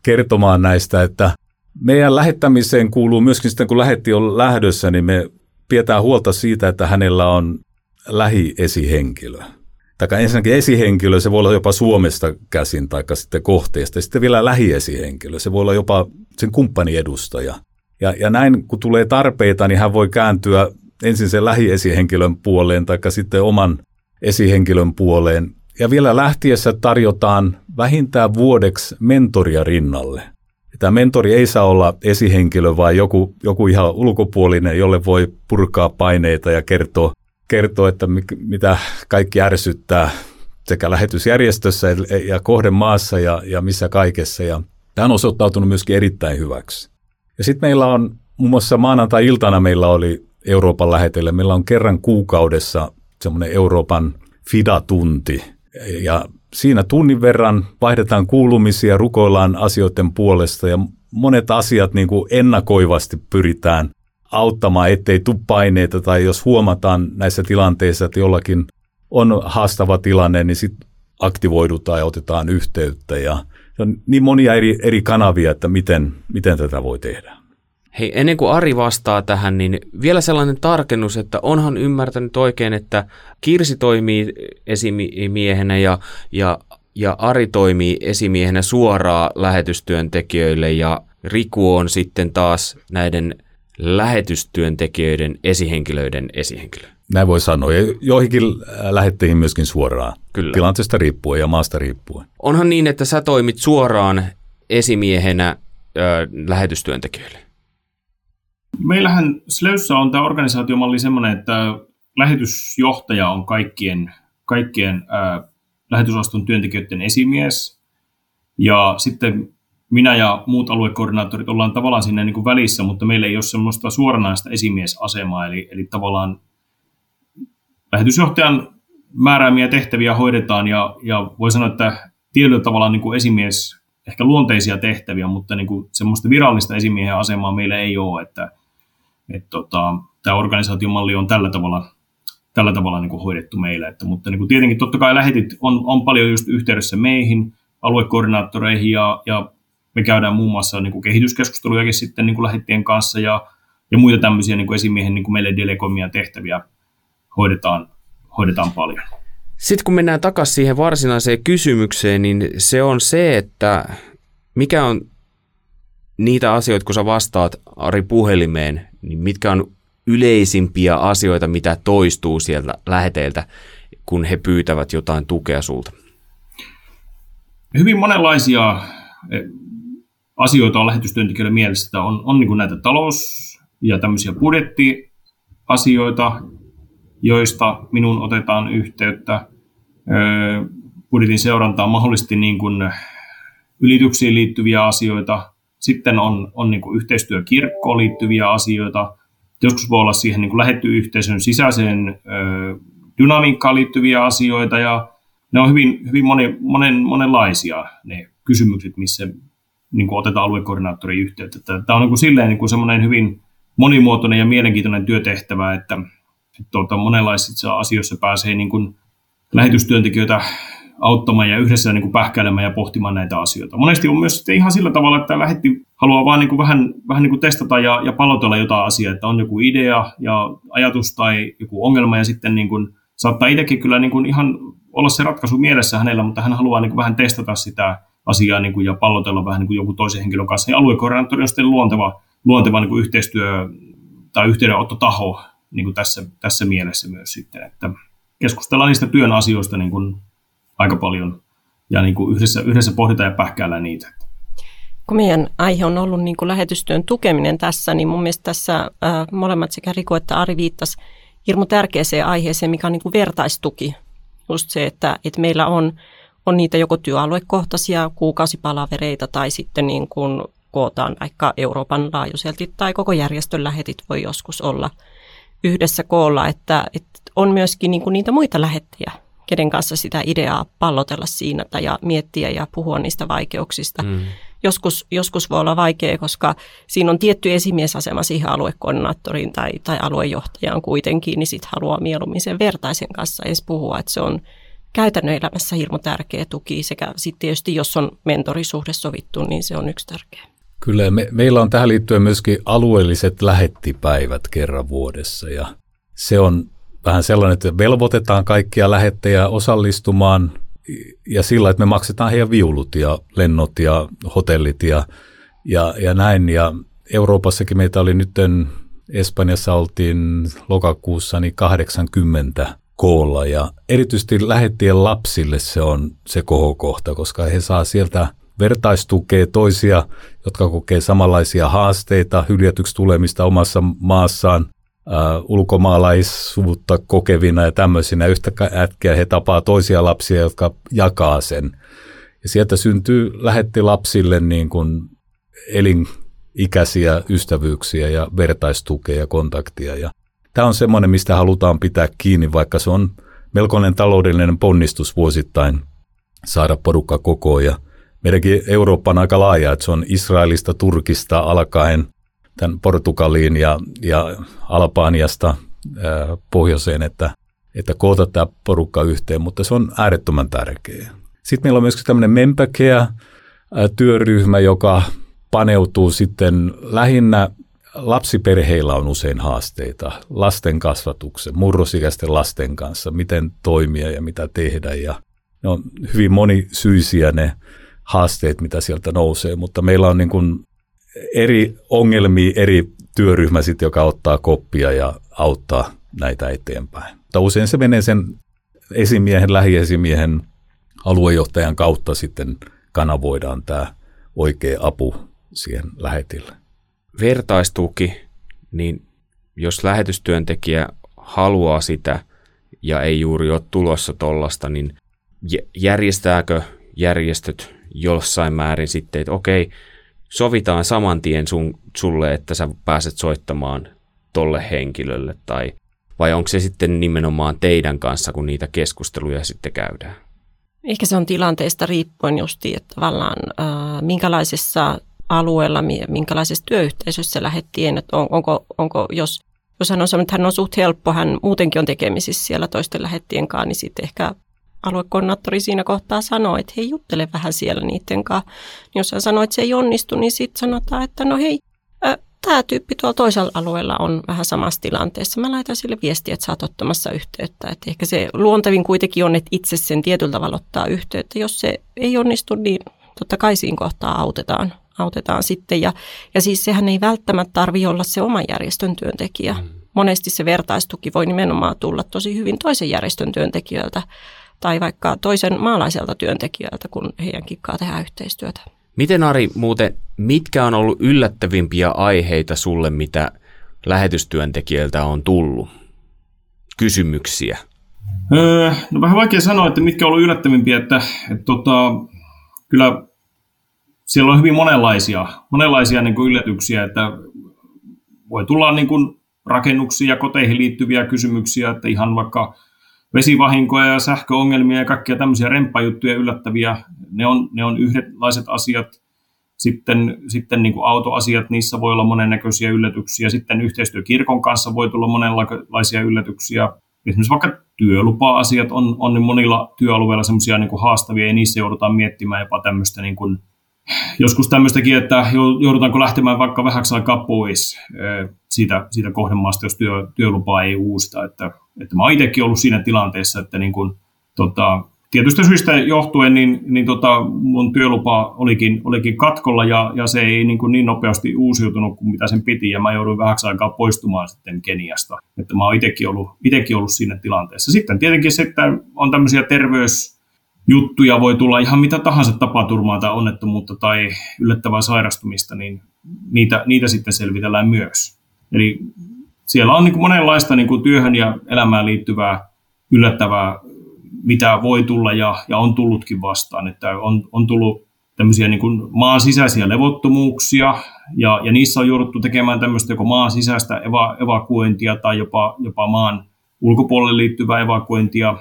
kertomaan näistä, että meidän lähettämiseen kuuluu myöskin sitten, kun lähetti on lähdössä, niin me pidetään huolta siitä, että hänellä on lähiesihenkilö. Tai ensinnäkin esihenkilö, se voi olla jopa Suomesta käsin tai sitten kohteesta. Sitten vielä lähiesihenkilö, se voi olla jopa sen kumppaniedustaja. Ja, ja näin, kun tulee tarpeita, niin hän voi kääntyä ensin sen lähiesihenkilön puoleen tai sitten oman esihenkilön puoleen. Ja vielä lähtiessä tarjotaan vähintään vuodeksi mentoria rinnalle. Tämä mentori ei saa olla esihenkilö, vaan joku, joku ihan ulkopuolinen, jolle voi purkaa paineita ja kertoa kertoo, että mitä kaikki ärsyttää sekä lähetysjärjestössä ja kohdemaassa ja, ja missä kaikessa. Ja tämä on osoittautunut myöskin erittäin hyväksi. Ja sitten meillä on, muun muassa maanantai-iltana meillä oli Euroopan lähetelle, meillä on kerran kuukaudessa semmoinen Euroopan FIDA-tunti. Ja siinä tunnin verran vaihdetaan kuulumisia, rukoillaan asioiden puolesta ja monet asiat niin kuin ennakoivasti pyritään auttamaan, ettei tule paineita tai jos huomataan näissä tilanteissa, että jollakin on haastava tilanne, niin sitten aktivoidutaan ja otetaan yhteyttä ja on niin monia eri, eri kanavia, että miten, miten tätä voi tehdä. Hei, ennen kuin Ari vastaa tähän, niin vielä sellainen tarkennus, että onhan ymmärtänyt oikein, että Kirsi toimii esimiehenä ja, ja, ja Ari toimii esimiehenä suoraan lähetystyöntekijöille ja Riku on sitten taas näiden lähetystyöntekijöiden esihenkilöiden esihenkilö. Näin voi sanoa. Ja joihinkin lähetteihin myöskin suoraan. Kyllä. Tilanteesta riippuen ja maasta riippuen. Onhan niin, että sä toimit suoraan esimiehenä ö, lähetystyöntekijöille? Meillähän Sleussa on tämä organisaatiomalli sellainen, että lähetysjohtaja on kaikkien, kaikkien ö, lähetysosaston työntekijöiden esimies. Ja sitten minä ja muut aluekoordinaattorit ollaan tavallaan sinne niin kuin välissä, mutta meillä ei ole semmoista suoranaista esimiesasemaa, eli, eli tavallaan lähetysjohtajan määräämiä tehtäviä hoidetaan, ja, ja voi sanoa, että tietyllä tavalla niin kuin esimies, ehkä luonteisia tehtäviä, mutta niin kuin semmoista virallista esimiehen asemaa meillä ei ole, että et tota, tämä organisaatiomalli on tällä tavalla, tällä tavalla niin kuin hoidettu meillä, että, mutta niin kuin tietenkin totta kai lähetit on, on paljon just yhteydessä meihin, aluekoordinaattoreihin ja, ja me käydään muun muassa niin kuin kehityskeskustelujakin sitten niin kuin lähettien kanssa ja, ja muita tämmöisiä niin kuin esimiehen niin kuin meille delegoimia tehtäviä hoidetaan, hoidetaan paljon. Sitten kun mennään takaisin siihen varsinaiseen kysymykseen, niin se on se, että mikä on niitä asioita, kun sä vastaat Ari puhelimeen, niin mitkä on yleisimpiä asioita, mitä toistuu sieltä läheteiltä, kun he pyytävät jotain tukea sulta? Hyvin monenlaisia asioita on lähetystyöntekijöiden mielestä. On, on niin näitä talous- ja tämmöisiä budjettiasioita, joista minun otetaan yhteyttä. Budjetin seurantaa mahdollisesti niin kuin ylityksiin liittyviä asioita. Sitten on, on niin kuin yhteistyökirkkoon liittyviä asioita. Joskus voi olla siihen niin lähetty yhteisön sisäiseen ö, dynamiikkaan liittyviä asioita ja ne on hyvin, hyvin moni, monen, monenlaisia ne kysymykset, missä niin kuin otetaan aluekoordinaattorin yhteyttä. Tämä on niin kuin silleen niin kuin semmoinen hyvin monimuotoinen ja mielenkiintoinen työtehtävä, että, että tuota, monenlaisissa asioissa pääsee niin kuin lähetystyöntekijöitä auttamaan ja yhdessä niin kuin pähkäilemään ja pohtimaan näitä asioita. Monesti on myös ihan sillä tavalla, että lähetti haluaa vaan niin kuin vähän, vähän niin kuin testata ja, ja palotella jotain asiaa, että on joku idea ja ajatus tai joku ongelma ja sitten niin kuin, saattaa itsekin kyllä niin kuin ihan olla se ratkaisu mielessä hänellä, mutta hän haluaa niin kuin vähän testata sitä asiaa niin kuin, ja pallotella vähän niin kuin joku toisen henkilön kanssa. Ja aluekoordinaattori on sitten luonteva, luonteva niin kuin yhteistyö tai yhteydenottotaho niin kuin tässä, tässä mielessä myös sitten, että keskustellaan niistä työn asioista niin kuin aika paljon ja niin kuin yhdessä, yhdessä pohditaan ja pähkäällään niitä. Kun meidän aihe on ollut niin kuin lähetystyön tukeminen tässä, niin mun mielestä tässä äh, molemmat sekä Riko että Ari viittas hirmu tärkeäseen aiheeseen, mikä on niin kuin vertaistuki. Just se, että, että meillä on, on niitä joko työaluekohtaisia kuukausipalavereita tai sitten niin kuin kootaan vaikka Euroopan laajuiselti tai koko järjestön lähetit voi joskus olla yhdessä koolla, että, että on myöskin niin kuin niitä muita lähettejä, kenen kanssa sitä ideaa pallotella siinä tai ja miettiä ja puhua niistä vaikeuksista. Mm. Joskus, joskus voi olla vaikea, koska siinä on tietty esimiesasema siihen aluekoordinaattoriin tai, tai aluejohtajaan kuitenkin, niin sitten haluaa mieluummin sen vertaisen kanssa edes puhua, että se on käytännön elämässä hirmu tärkeä tuki sekä sitten tietysti, jos on mentorisuhde sovittu, niin se on yksi tärkeä. Kyllä, me, meillä on tähän liittyen myöskin alueelliset lähettipäivät kerran vuodessa ja se on vähän sellainen, että velvoitetaan kaikkia lähettejä osallistumaan ja sillä, että me maksetaan heidän viulut ja lennot ja hotellit ja, ja, ja näin. Ja Euroopassakin meitä oli nyt, Espanjassa oltiin lokakuussa niin 80 koolla ja erityisesti lähettien lapsille se on se kohokohta, koska he saa sieltä vertaistukea toisia, jotka kokee samanlaisia haasteita, hyljätyksi tulemista omassa maassaan – uh, ulkomaalaisuutta kokevina ja tämmöisinä. Yhtä ätkiä he tapaa toisia lapsia, jotka jakaa sen. Ja sieltä syntyy lähetti lapsille niin kuin elinikäisiä ystävyyksiä ja vertaistukea ja kontaktia. Ja tämä on semmoinen, mistä halutaan pitää kiinni, vaikka se on melkoinen taloudellinen ponnistus vuosittain saada porukka kokoon. Ja meidänkin Eurooppa on aika laaja, että se on Israelista, Turkista alkaen – tämän Portugaliin ja, ja Albaniasta pohjoiseen, että, että koota tämä porukka yhteen, mutta se on äärettömän tärkeää. Sitten meillä on myös tämmöinen Mempäkeä työryhmä, joka paneutuu sitten lähinnä lapsiperheillä on usein haasteita lasten kasvatuksen, murrosikäisten lasten kanssa, miten toimia ja mitä tehdä. Ja ne on hyvin monisyisiä ne haasteet, mitä sieltä nousee, mutta meillä on niin kuin eri ongelmia, eri työryhmä sitten, joka ottaa koppia ja auttaa näitä eteenpäin. Mutta usein se menee sen esimiehen, lähiesimiehen, aluejohtajan kautta sitten kanavoidaan tämä oikea apu siihen lähetille. Vertaistuki, niin jos lähetystyöntekijä haluaa sitä ja ei juuri ole tulossa tuollaista, niin järjestääkö järjestöt jossain määrin sitten, että okei, sovitaan saman tien sun, sulle, että sä pääset soittamaan tolle henkilölle tai vai onko se sitten nimenomaan teidän kanssa, kun niitä keskusteluja sitten käydään? Ehkä se on tilanteesta riippuen justi, että tavallaan äh, minkälaisessa alueella, minkälaisessa työyhteisössä lähettien, että on, onko, onko, jos, jos hän on sanonut, että hän on suht helppo, hän muutenkin on tekemisissä siellä toisten lähettien kanssa, niin sitten ehkä aluekoordinaattori siinä kohtaa sanoo, että hei juttele vähän siellä niiden kanssa. Niin jos hän sanoo, että se ei onnistu, niin sitten sanotaan, että no hei, tämä tyyppi tuolla toisella alueella on vähän samassa tilanteessa. Mä laitan sille viestiä, että sä oot ottamassa yhteyttä. Et ehkä se luontevin kuitenkin on, että itse sen tietyllä tavalla ottaa yhteyttä. Jos se ei onnistu, niin totta kai siinä kohtaa autetaan, autetaan sitten. Ja, ja siis sehän ei välttämättä tarvitse olla se oman järjestön työntekijä. Mm. Monesti se vertaistuki voi nimenomaan tulla tosi hyvin toisen järjestön työntekijöiltä tai vaikka toisen maalaiselta työntekijältä, kun heidän kikkaa tehdään yhteistyötä. Miten Ari muuten, mitkä on ollut yllättävimpiä aiheita sulle, mitä lähetystyöntekijöiltä on tullut? Kysymyksiä? Öö, no vähän vaikea sanoa, että mitkä on ollut yllättävimpiä, että, että tota, kyllä siellä on hyvin monenlaisia, monenlaisia niin kuin yllätyksiä, että voi tulla niin kuin rakennuksiin ja koteihin liittyviä kysymyksiä, että ihan vaikka vesivahinkoja ja sähköongelmia ja kaikkia tämmöisiä remppajuttuja yllättäviä, ne on, ne on yhdenlaiset asiat. Sitten, sitten niin kuin autoasiat, niissä voi olla monennäköisiä yllätyksiä. Sitten yhteistyö kirkon kanssa voi tulla monenlaisia yllätyksiä. Esimerkiksi vaikka työlupa-asiat on, on niin monilla työalueilla semmoisia niin haastavia ja niissä joudutaan miettimään jopa tämmöistä niin kuin joskus tämmöistäkin, että joudutaanko lähtemään vaikka vähäksi aikaa pois siitä, siitä kohdemaasta, jos työ, työlupaa ei uusita. Että, että mä itsekin ollut siinä tilanteessa, että niin kun, tota, tietystä syistä johtuen niin, niin tota, mun työlupa olikin, olikin katkolla ja, ja se ei niin, kuin niin nopeasti uusiutunut kuin mitä sen piti ja mä jouduin vähäksi aikaa poistumaan sitten Keniasta. Että mä oon itsekin ollut, ollut siinä tilanteessa. Sitten tietenkin sitten on tämmöisiä terveys, juttuja voi tulla ihan mitä tahansa tapaturmaa tai onnettomuutta tai yllättävää sairastumista, niin niitä, niitä sitten selvitellään myös. Eli siellä on niin kuin monenlaista niin kuin työhön ja elämään liittyvää yllättävää, mitä voi tulla ja, ja on tullutkin vastaan. Että on, on tullut tämmöisiä niin kuin maan sisäisiä levottomuuksia, ja, ja niissä on jouduttu tekemään tämmöistä joko maan sisäistä eva, evakuointia tai jopa, jopa maan ulkopuolelle liittyvää evakuointia,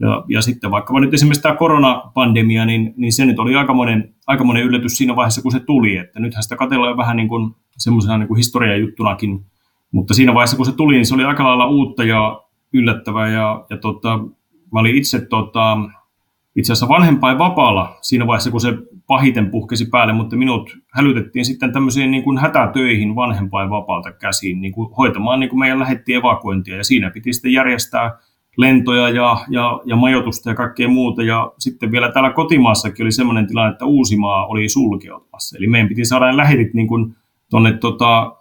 ja, ja sitten vaikka nyt esimerkiksi tämä koronapandemia, niin, niin se nyt oli aikamoinen, aikamoinen yllätys siinä vaiheessa, kun se tuli. Että nythän sitä katsellaan vähän niin kuin semmoisena niin kuin historiajuttunakin, mutta siinä vaiheessa, kun se tuli, niin se oli aika lailla uutta ja yllättävää. Ja, ja tota, mä olin itse tota, itse asiassa vanhempain vapaalla siinä vaiheessa, kun se pahiten puhkesi päälle, mutta minut hälytettiin sitten tämmöisiin niin kuin hätätöihin vanhempain vapaalta käsiin niin kuin hoitamaan niin kuin meidän lähettiin evakuointia ja siinä piti sitten järjestää lentoja ja, ja, ja majoitusta ja kaikkea muuta. Ja sitten vielä täällä kotimaassakin oli sellainen tilanne, että Uusimaa oli sulkeutumassa. Eli meidän piti saada lähetit niin kuin tonne, tota,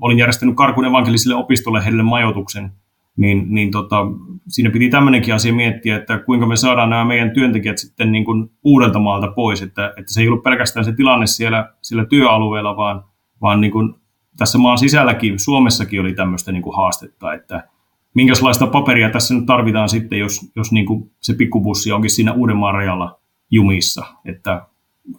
olin järjestänyt Karkun evankeliselle opistolle heille majoituksen, niin, niin tota, siinä piti tämmöinenkin asia miettiä, että kuinka me saadaan nämä meidän työntekijät sitten niin kuin uudelta maalta pois, että, että se ei ollut pelkästään se tilanne siellä, siellä työalueella, vaan, vaan niin kuin tässä maan sisälläkin, Suomessakin oli tämmöistä niin kuin haastetta, että, minkälaista paperia tässä nyt tarvitaan sitten, jos, jos niin kuin se pikkubussi onkin siinä Uudenmaan rajalla jumissa. Että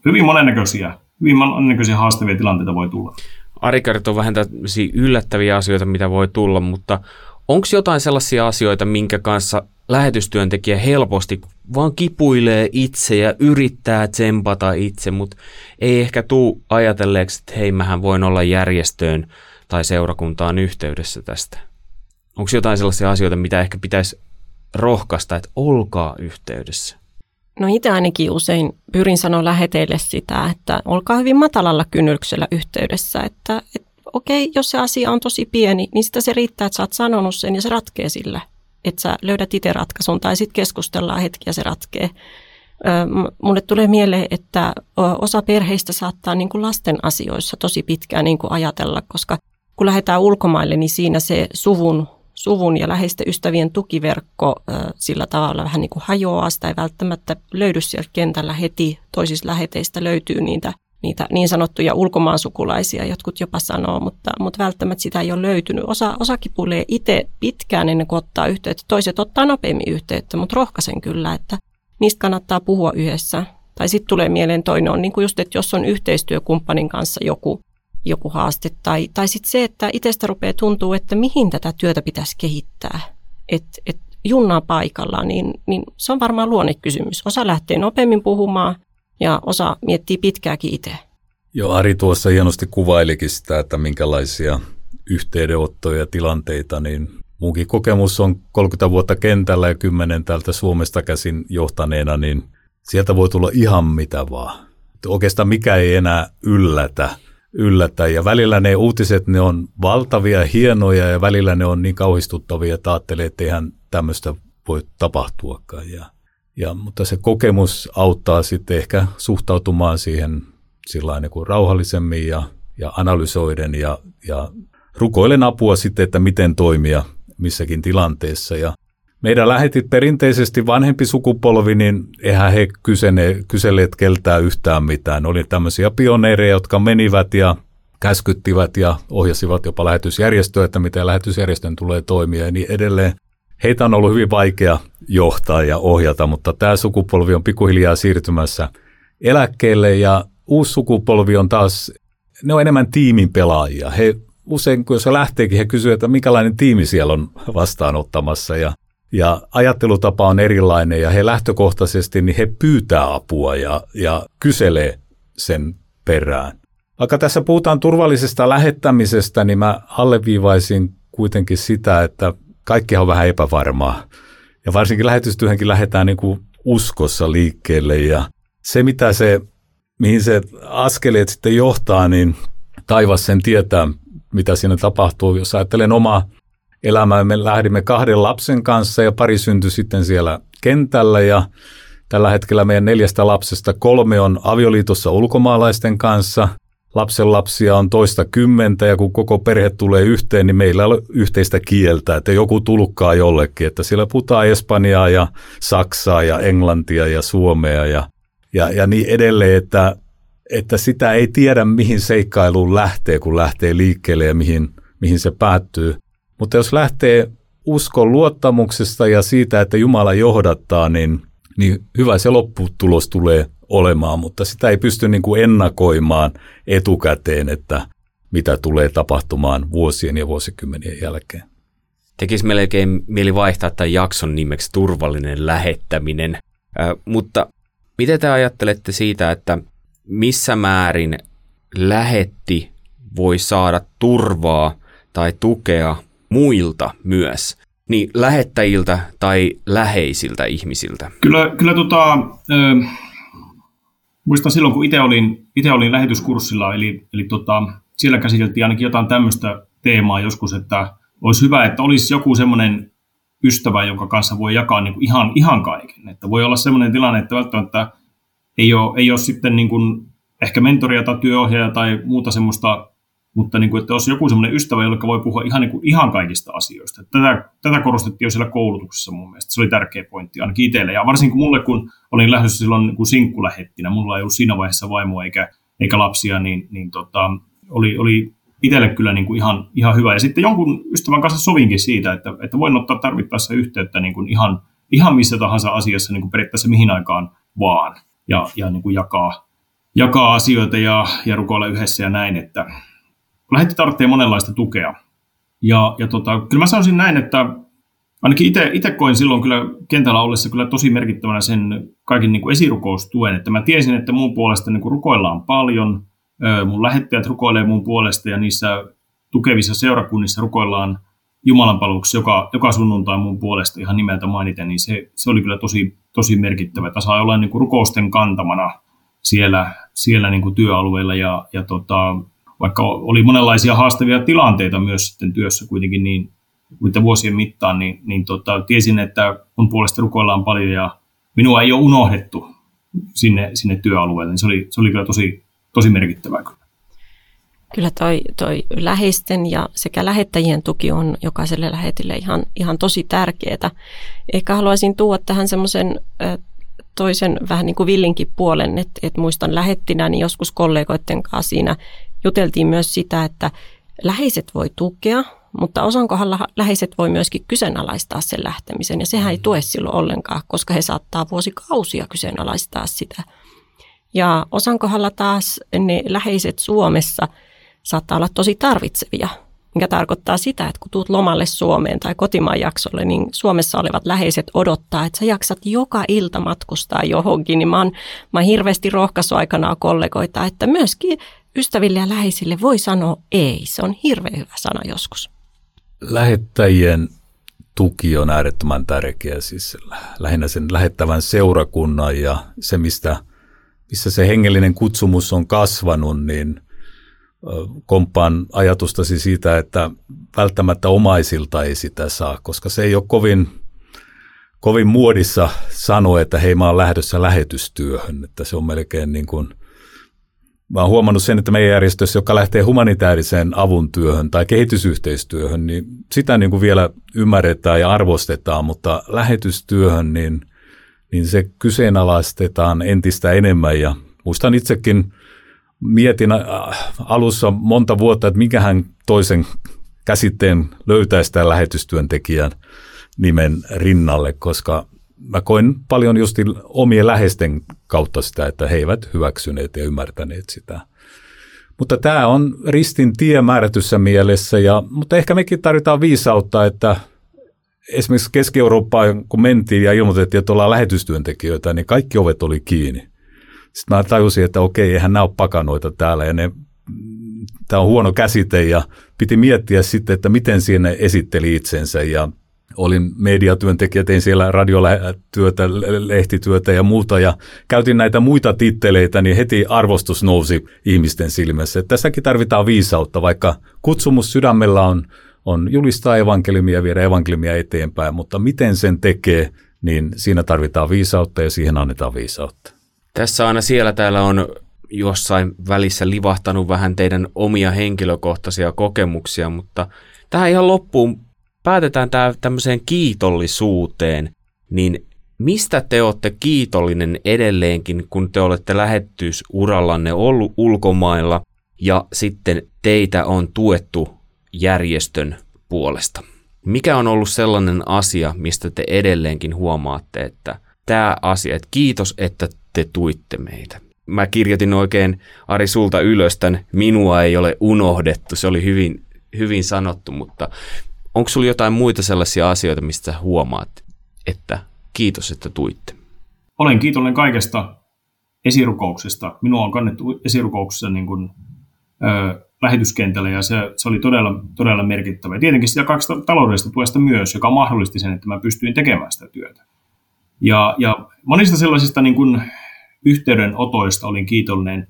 hyvin monennäköisiä, hyvin monennäköisiä haastavia tilanteita voi tulla. Ari kertoo vähän tämmöisiä yllättäviä asioita, mitä voi tulla, mutta onko jotain sellaisia asioita, minkä kanssa lähetystyöntekijä helposti vaan kipuilee itse ja yrittää tsempata itse, mutta ei ehkä tuu ajatelleeksi, että hei, mähän voin olla järjestöön tai seurakuntaan yhteydessä tästä? Onko jotain sellaisia asioita, mitä ehkä pitäisi rohkaista, että olkaa yhteydessä? No itse ainakin usein pyrin sanoa läheteille sitä, että olkaa hyvin matalalla kynnyksellä yhteydessä, että, että okei, jos se asia on tosi pieni, niin sitä se riittää, että sä oot sanonut sen ja se ratkee sillä. Että sä löydät itse ratkaisun tai sitten keskustellaan hetki ja se ratkee. Mulle tulee mieleen, että osa perheistä saattaa niin kuin lasten asioissa tosi pitkään niin kuin ajatella, koska kun lähdetään ulkomaille, niin siinä se suvun suvun ja läheisten ystävien tukiverkko sillä tavalla vähän niin kuin hajoaa. Sitä ei välttämättä löydy sieltä kentällä heti. Toisista läheteistä löytyy niitä, niitä niin sanottuja ulkomaansukulaisia, jotkut jopa sanoo, mutta, mutta välttämättä sitä ei ole löytynyt. Osa, osa kipulee itse pitkään ennen kuin ottaa yhteyttä. Toiset ottaa nopeammin yhteyttä, mutta rohkaisen kyllä, että niistä kannattaa puhua yhdessä. Tai sitten tulee mieleen toinen on niin kuin just, että jos on yhteistyökumppanin kanssa joku joku haaste. Tai, tai sitten se, että itsestä rupeaa tuntuu, että mihin tätä työtä pitäisi kehittää. Että et junnaa paikalla, niin, niin se on varmaan luonnekysymys. Osa lähtee nopeammin puhumaan ja osa miettii pitkääkin itse. Joo, Ari tuossa hienosti kuvailikin sitä, että minkälaisia yhteydenottoja ja tilanteita, niin munkin kokemus on 30 vuotta kentällä ja 10 täältä Suomesta käsin johtaneena, niin sieltä voi tulla ihan mitä vaan. Oikeastaan mikä ei enää yllätä yllätä. Ja välillä ne uutiset, ne on valtavia, hienoja ja välillä ne on niin kauhistuttavia, että ajattelee, että eihän tämmöistä voi tapahtuakaan. Ja, ja, mutta se kokemus auttaa sitten ehkä suhtautumaan siihen sillä niin kuin rauhallisemmin ja, ja analysoiden ja, ja rukoilen apua sitten, että miten toimia missäkin tilanteessa. Ja meidän lähetit perinteisesti vanhempi sukupolvi, niin eihän he kysene, kyselleet keltään yhtään mitään. Oli tämmöisiä pioneereja, jotka menivät ja käskyttivät ja ohjasivat jopa lähetysjärjestöä, että miten lähetysjärjestön tulee toimia ja niin edelleen. Heitä on ollut hyvin vaikea johtaa ja ohjata, mutta tämä sukupolvi on pikkuhiljaa siirtymässä eläkkeelle ja uusi sukupolvi on taas, ne on enemmän tiimin pelaajia. He usein, kun se lähteekin, he kysyvät, että minkälainen tiimi siellä on vastaanottamassa ja, ja ajattelutapa on erilainen ja he lähtökohtaisesti niin he pyytää apua ja, ja kyselee sen perään. Vaikka tässä puhutaan turvallisesta lähettämisestä, niin mä alleviivaisin kuitenkin sitä, että kaikki on vähän epävarmaa. Ja varsinkin lähetystyöhönkin lähdetään niin kuin uskossa liikkeelle ja se, mitä se, mihin se askeleet sitten johtaa, niin taivas sen tietää, mitä siinä tapahtuu. Jos ajattelen omaa elämää, me lähdimme kahden lapsen kanssa ja pari syntyi sitten siellä kentällä ja tällä hetkellä meidän neljästä lapsesta kolme on avioliitossa ulkomaalaisten kanssa. Lapsen lapsia on toista kymmentä ja kun koko perhe tulee yhteen, niin meillä on yhteistä kieltä, että joku tulkkaa jollekin, että siellä puhutaan Espanjaa ja Saksaa ja Englantia ja Suomea ja, ja, ja niin edelleen, että että sitä ei tiedä, mihin seikkailuun lähtee, kun lähtee liikkeelle ja mihin, mihin se päättyy. Mutta jos lähtee uskon luottamuksesta ja siitä, että Jumala johdattaa, niin, niin hyvä se lopputulos tulee olemaan, mutta sitä ei pysty niin kuin ennakoimaan etukäteen, että mitä tulee tapahtumaan vuosien ja vuosikymmenien jälkeen. Tekisi melkein mieli vaihtaa tämän jakson nimeksi turvallinen lähettäminen, äh, mutta miten te ajattelette siitä, että missä määrin lähetti voi saada turvaa tai tukea muilta myös, niin lähettäjiltä tai läheisiltä ihmisiltä? Kyllä, kyllä tota, äh, muistan silloin, kun itse olin, itse olin lähetyskurssilla, eli, eli tota, siellä käsiteltiin ainakin jotain tämmöistä teemaa joskus, että olisi hyvä, että olisi joku semmoinen ystävä, jonka kanssa voi jakaa niin kuin ihan, ihan kaiken. Että voi olla semmoinen tilanne, että välttämättä ei ole, ei ole sitten niin kuin ehkä mentoria tai työohjaaja tai muuta semmoista, mutta niin kuin, että olisi joku semmoinen ystävä, jolle voi puhua ihan, niin kuin, ihan kaikista asioista. Tätä, tätä korostettiin jo siellä koulutuksessa mun mielestä. Se oli tärkeä pointti ainakin itselle. Ja varsinkin mulle, kun olin lähdössä silloin niin kuin sinkkulähettinä, mulla ei ollut siinä vaiheessa vaimoa eikä, eikä lapsia, niin, niin tota, oli, oli itselle kyllä niin kuin ihan, ihan hyvä. Ja sitten jonkun ystävän kanssa sovinkin siitä, että, että voin ottaa tarvittaessa yhteyttä niin kuin ihan, ihan missä tahansa asiassa niin kuin periaatteessa mihin aikaan vaan ja, ja niin kuin jakaa, jakaa asioita ja, ja rukoilla yhdessä ja näin, että lähetti tarvitsee monenlaista tukea. Ja, ja tota, kyllä mä sanoisin näin, että ainakin itse koin silloin kyllä kentällä ollessa kyllä tosi merkittävänä sen kaiken niin kuin esirukoustuen, että mä tiesin, että mun puolesta niin kuin rukoillaan paljon, mun lähettäjät rukoilee mun puolesta ja niissä tukevissa seurakunnissa rukoillaan Jumalan palveluksessa joka, joka sunnuntai mun puolesta ihan nimeltä mainiten, niin se, se oli kyllä tosi, tosi merkittävä. Että sai olla niin kuin rukousten kantamana siellä, siellä niin kuin työalueella ja, ja tota, vaikka oli monenlaisia haastavia tilanteita myös sitten työssä kuitenkin niin vuosien mittaan, niin, niin tota, tiesin, että mun puolesta rukoillaan paljon ja minua ei ole unohdettu sinne, sinne työalueelle. Niin se, oli, se oli kyllä tosi, tosi merkittävää. Kyllä toi, toi läheisten ja sekä lähettäjien tuki on jokaiselle lähetille ihan, ihan tosi tärkeää. Ehkä haluaisin tuoda tähän semmoisen toisen vähän niin kuin villinkin puolen, että, että muistan lähettinä, niin joskus kollegoiden kanssa siinä juteltiin myös sitä, että läheiset voi tukea, mutta osan kohdalla läheiset voi myöskin kyseenalaistaa sen lähtemisen, ja sehän ei tue silloin ollenkaan, koska he saattaa vuosikausia kyseenalaistaa sitä. Ja osan kohdalla taas ne läheiset Suomessa saattaa olla tosi tarvitsevia, mikä tarkoittaa sitä, että kun tuut lomalle Suomeen tai kotimaan jaksolle, niin Suomessa olevat läheiset odottaa, että sä jaksat joka ilta matkustaa johonkin. Niin mä oon, mä oon hirveästi rohkaisu aikanaan kollegoita, että myöskin ystäville ja läheisille voi sanoa ei. Se on hirveän hyvä sana joskus. Lähettäjien tuki on äärettömän tärkeä, siis lähinnä sen lähettävän seurakunnan ja se, mistä, missä se hengellinen kutsumus on kasvanut, niin komppaan ajatustasi siitä, että välttämättä omaisilta ei sitä saa, koska se ei ole kovin, kovin muodissa sanoa, että hei mä oon lähdössä lähetystyöhön, että se on melkein niin kuin – mä oon huomannut sen, että meidän järjestössä, joka lähtee humanitaariseen avun työhön tai kehitysyhteistyöhön, niin sitä niin kuin vielä ymmärretään ja arvostetaan, mutta lähetystyöhön, niin, niin se kyseenalaistetaan entistä enemmän. Ja muistan itsekin, mietin äh, alussa monta vuotta, että mikähän toisen käsitteen löytäisi tämän lähetystyöntekijän nimen rinnalle, koska mä koin paljon just omien läheisten kautta sitä, että he eivät hyväksyneet ja ymmärtäneet sitä. Mutta tämä on ristin tie määrätyssä mielessä, ja, mutta ehkä mekin tarvitaan viisautta, että esimerkiksi Keski-Eurooppaan, kun mentiin ja ilmoitettiin, että ollaan lähetystyöntekijöitä, niin kaikki ovet oli kiinni. Sitten mä tajusin, että okei, eihän nämä ole pakanoita täällä, ja ne, tämä on huono käsite, ja piti miettiä sitten, että miten siinä esitteli itsensä, ja olin mediatyöntekijä, tein siellä radiotyötä, lehtityötä ja muuta ja käytin näitä muita titteleitä, niin heti arvostus nousi ihmisten silmässä. Että tässäkin tarvitaan viisautta, vaikka kutsumus sydämellä on, on julistaa evankeliumia viedä evankeliumia eteenpäin, mutta miten sen tekee, niin siinä tarvitaan viisautta ja siihen annetaan viisautta. Tässä aina siellä täällä on jossain välissä livahtanut vähän teidän omia henkilökohtaisia kokemuksia, mutta tähän ihan loppuun päätetään tämä tämmöiseen kiitollisuuteen, niin mistä te olette kiitollinen edelleenkin, kun te olette lähetysurallanne ollut ulkomailla ja sitten teitä on tuettu järjestön puolesta? Mikä on ollut sellainen asia, mistä te edelleenkin huomaatte, että tämä asia, että kiitos, että te tuitte meitä? Mä kirjoitin oikein Ari sulta ylös tämän, minua ei ole unohdettu, se oli hyvin, hyvin sanottu, mutta onko sulla jotain muita sellaisia asioita, mistä huomaat, että kiitos, että tuitte? Olen kiitollinen kaikesta esirukouksesta. Minua on kannettu esirukouksessa niin kuin, ö, lähetyskentällä ja se, se oli todella, todella merkittävä. Ja tietenkin sitä kaksi taloudellista tuesta myös, joka mahdollisti sen, että mä pystyin tekemään sitä työtä. Ja, ja monista sellaisista niin kuin, yhteydenotoista olin kiitollinen.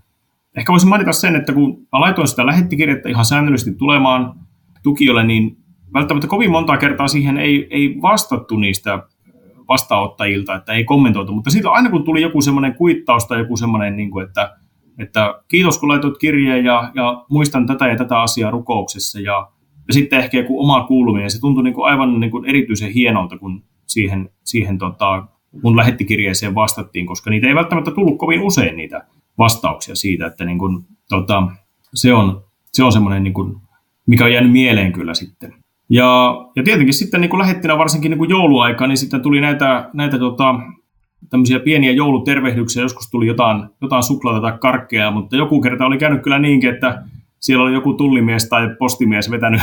Ehkä voisin mainita sen, että kun mä laitoin sitä lähettikirjettä ihan säännöllisesti tulemaan tukijoille, niin välttämättä kovin monta kertaa siihen ei, ei vastattu niistä vastaanottajilta, että ei kommentoitu, mutta siitä aina kun tuli joku semmoinen kuittaus tai joku semmoinen, niin kuin, että, että kiitos kun laitoit kirjeen ja, ja muistan tätä ja tätä asiaa rukouksessa ja, ja sitten ehkä joku oma kuuluminen, se tuntui niin kuin aivan niin kuin erityisen hienolta, kun siihen, siihen tota, mun lähettikirjeeseen vastattiin, koska niitä ei välttämättä tullut kovin usein niitä vastauksia siitä, että niin kuin, tota, se on, se on semmoinen, niin kuin, mikä on jäänyt mieleen kyllä sitten. Ja, ja tietenkin sitten niin kuin lähettinä varsinkin niin kuin jouluaika, niin sitten tuli näitä, näitä tota, tämmöisiä pieniä joulutervehdyksiä. Joskus tuli jotain, jotain suklaata tai karkkeja, mutta joku kerta oli käynyt kyllä niinkin, että siellä oli joku tullimies tai postimies vetänyt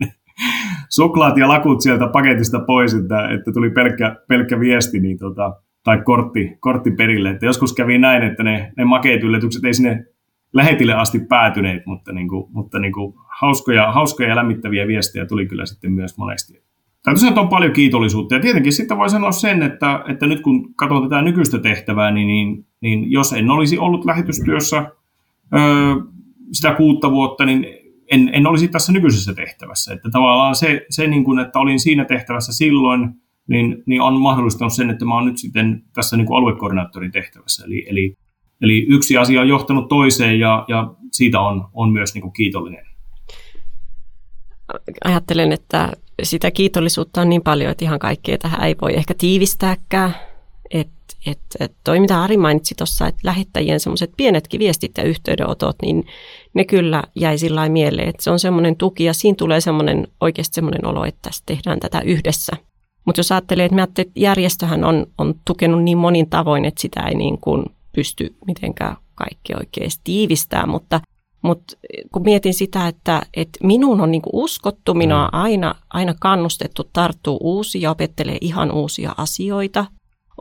[LAUGHS] suklaat ja lakut sieltä paketista pois, että, että tuli pelkkä, pelkkä viesti niin tota, tai kortti, kortti perille. Että joskus kävi näin, että ne, ne makeet yllätykset ei sinne lähetille asti päätyneet, mutta, niin kuin, mutta niin kuin hauskoja, hauskoja ja lämmittäviä viestejä tuli kyllä sitten myös monesti. Täytyy sanoa, että on paljon kiitollisuutta. Ja tietenkin sitten voi sanoa sen, että, että nyt kun katson tätä nykyistä tehtävää, niin, niin, niin jos en olisi ollut lähetystyössä öö, sitä kuutta vuotta, niin en, en olisi tässä nykyisessä tehtävässä. Että tavallaan se, se niin kuin, että olin siinä tehtävässä silloin, niin, niin on mahdollistanut sen, että mä olen nyt sitten tässä niin kuin aluekoordinaattorin tehtävässä. Eli, eli Eli yksi asia on johtanut toiseen ja, ja siitä on, on myös niin kuin kiitollinen. Ajattelen, että sitä kiitollisuutta on niin paljon, että ihan kaikkea tähän ei voi ehkä tiivistääkään. Et, et, et toi, mitä Ari mainitsi tuossa, että lähettäjien semmoiset pienetkin viestit ja yhteydenotot, niin ne kyllä jäi sillä mieleen, että se on semmoinen tuki ja siinä tulee semmoinen oikeasti semmoinen olo, että tässä tehdään tätä yhdessä. Mutta jos ajattelee, että, että järjestöhän on, on tukenut niin monin tavoin, että sitä ei niin kuin pysty mitenkään kaikki oikein tiivistää, mutta, mutta kun mietin sitä, että, että minun on niin uskottu, minua on aina, aina kannustettu tarttua uusia ja opettelee ihan uusia asioita,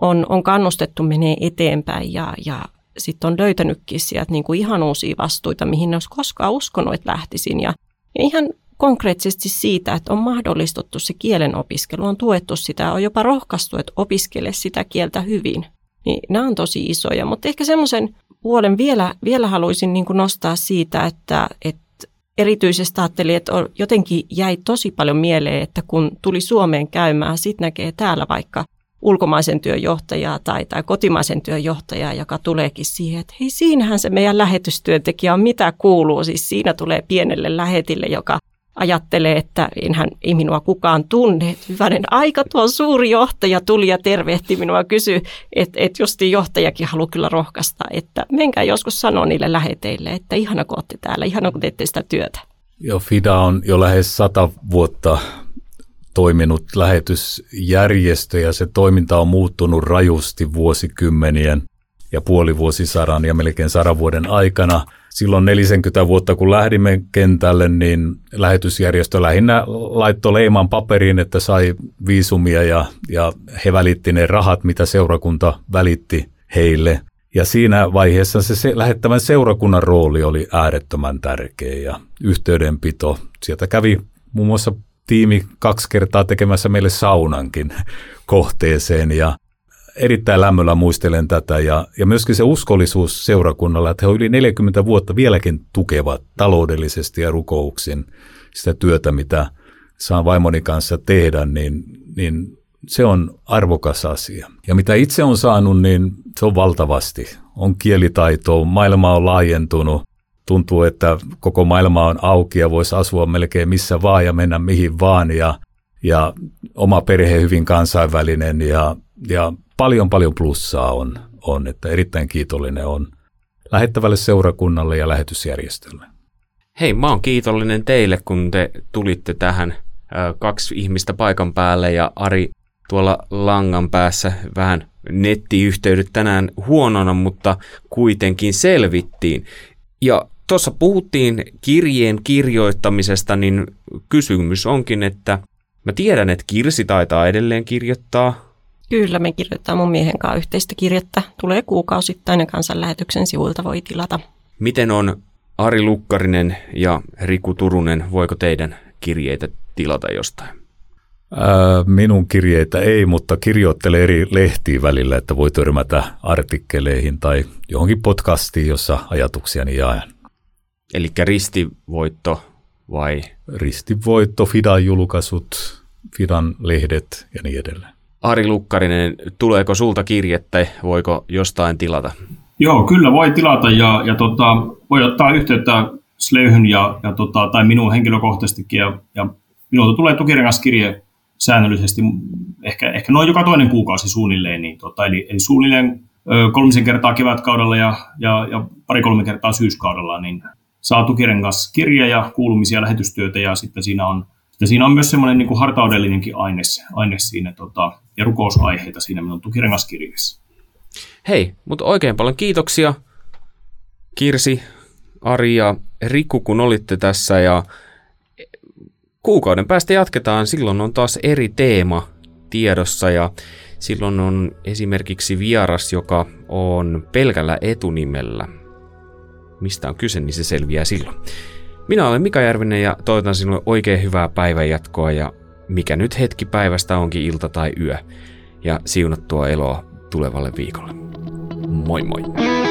on, on kannustettu menee eteenpäin ja, ja sitten on löytänytkin sieltä niin kuin ihan uusia vastuita, mihin ne olisi koskaan uskonut, että lähtisin. Ja, ja ihan konkreettisesti siitä, että on mahdollistettu se kielen opiskelu, on tuettu sitä, on jopa rohkaistu, että opiskele sitä kieltä hyvin. Niin nämä on tosi isoja, mutta ehkä semmoisen puolen vielä, vielä haluaisin niin nostaa siitä, että, että erityisesti ajattelin, että jotenkin jäi tosi paljon mieleen, että kun tuli Suomeen käymään, sitten näkee täällä vaikka ulkomaisen työn johtajaa tai, tai kotimaisen työn johtajaa, joka tuleekin siihen, että hei siinähän se meidän lähetystyöntekijä on, mitä kuuluu. Siis siinä tulee pienelle lähetille, joka ajattelee, että enhän, ei minua kukaan tunne. Hyvänen aika, tuo suuri johtaja tuli ja tervehti minua ja kysyi, että, että just johtajakin haluaa kyllä rohkaista, että menkää joskus sanoa niille läheteille, että ihana kun olette täällä, ihana kun teette sitä työtä. Joo, FIDA on jo lähes sata vuotta toiminut lähetysjärjestö ja se toiminta on muuttunut rajusti vuosikymmenien ja puolivuosisadan ja melkein sadan vuoden aikana – silloin 40 vuotta, kun lähdimme kentälle, niin lähetysjärjestö lähinnä laittoi leiman paperiin, että sai viisumia ja, ja he välitti ne rahat, mitä seurakunta välitti heille. Ja siinä vaiheessa se, lähettävän seurakunnan rooli oli äärettömän tärkeä ja yhteydenpito. Sieltä kävi muun muassa tiimi kaksi kertaa tekemässä meille saunankin [LAUGHS] kohteeseen ja erittäin lämmöllä muistelen tätä ja, ja myöskin se uskollisuus seurakunnalla, että he yli 40 vuotta vieläkin tukevat taloudellisesti ja rukouksin sitä työtä, mitä saan vaimoni kanssa tehdä, niin, niin se on arvokas asia. Ja mitä itse on saanut, niin se on valtavasti. On kielitaitoa, maailma on laajentunut, tuntuu, että koko maailma on auki ja voisi asua melkein missä vaan ja mennä mihin vaan ja, ja oma perhe hyvin kansainvälinen ja, ja paljon paljon plussaa on, on, että erittäin kiitollinen on lähettävälle seurakunnalle ja lähetysjärjestölle. Hei, mä oon kiitollinen teille, kun te tulitte tähän kaksi ihmistä paikan päälle ja Ari tuolla langan päässä vähän nettiyhteydet tänään huonona, mutta kuitenkin selvittiin. Ja tuossa puhuttiin kirjeen kirjoittamisesta, niin kysymys onkin, että mä tiedän, että Kirsi taitaa edelleen kirjoittaa Kyllä, me kirjoittaa mun miehen kanssa yhteistä kirjettä. Tulee kuukausittain ja kansanlähetyksen sivuilta voi tilata. Miten on Ari Lukkarinen ja Riku Turunen, voiko teidän kirjeitä tilata jostain? Ää, minun kirjeitä ei, mutta kirjoittele eri lehtiin välillä, että voi törmätä artikkeleihin tai johonkin podcastiin, jossa ajatuksiani jaan. Eli ristivoitto vai? Ristivoitto, Fidan julkaisut, Fidan lehdet ja niin edelleen. Ari Lukkarinen, tuleeko sulta kirjettä, voiko jostain tilata? Joo, kyllä voi tilata ja, ja tota, voi ottaa yhteyttä Sleyhyn ja, ja tota, tai minun henkilökohtaisestikin ja, ja minulta tulee tukirengaskirje säännöllisesti, ehkä, ehkä noin joka toinen kuukausi suunnilleen, niin tota, eli, eli suunnilleen ö, kolmisen kertaa kevätkaudella ja, ja, ja pari-kolme kertaa syyskaudella, niin saa tukirengaskirje ja kuulumisia lähetystyötä ja sitten siinä on ja siinä on myös semmoinen niin kuin hartaudellinenkin aines, aines siinä tota, ja rukousaiheita siinä minun tukirengaskirjassa. Hei, mutta oikein paljon kiitoksia Kirsi, Ari ja Riku, kun olitte tässä ja kuukauden päästä jatketaan. Silloin on taas eri teema tiedossa ja silloin on esimerkiksi vieras, joka on pelkällä etunimellä. Mistä on kyse, niin se selviää silloin. Minä olen Mika Järvinen ja toivotan sinulle oikein hyvää päivänjatkoa ja mikä nyt hetki päivästä onkin ilta tai yö. Ja siunattua eloa tulevalle viikolle. Moi moi!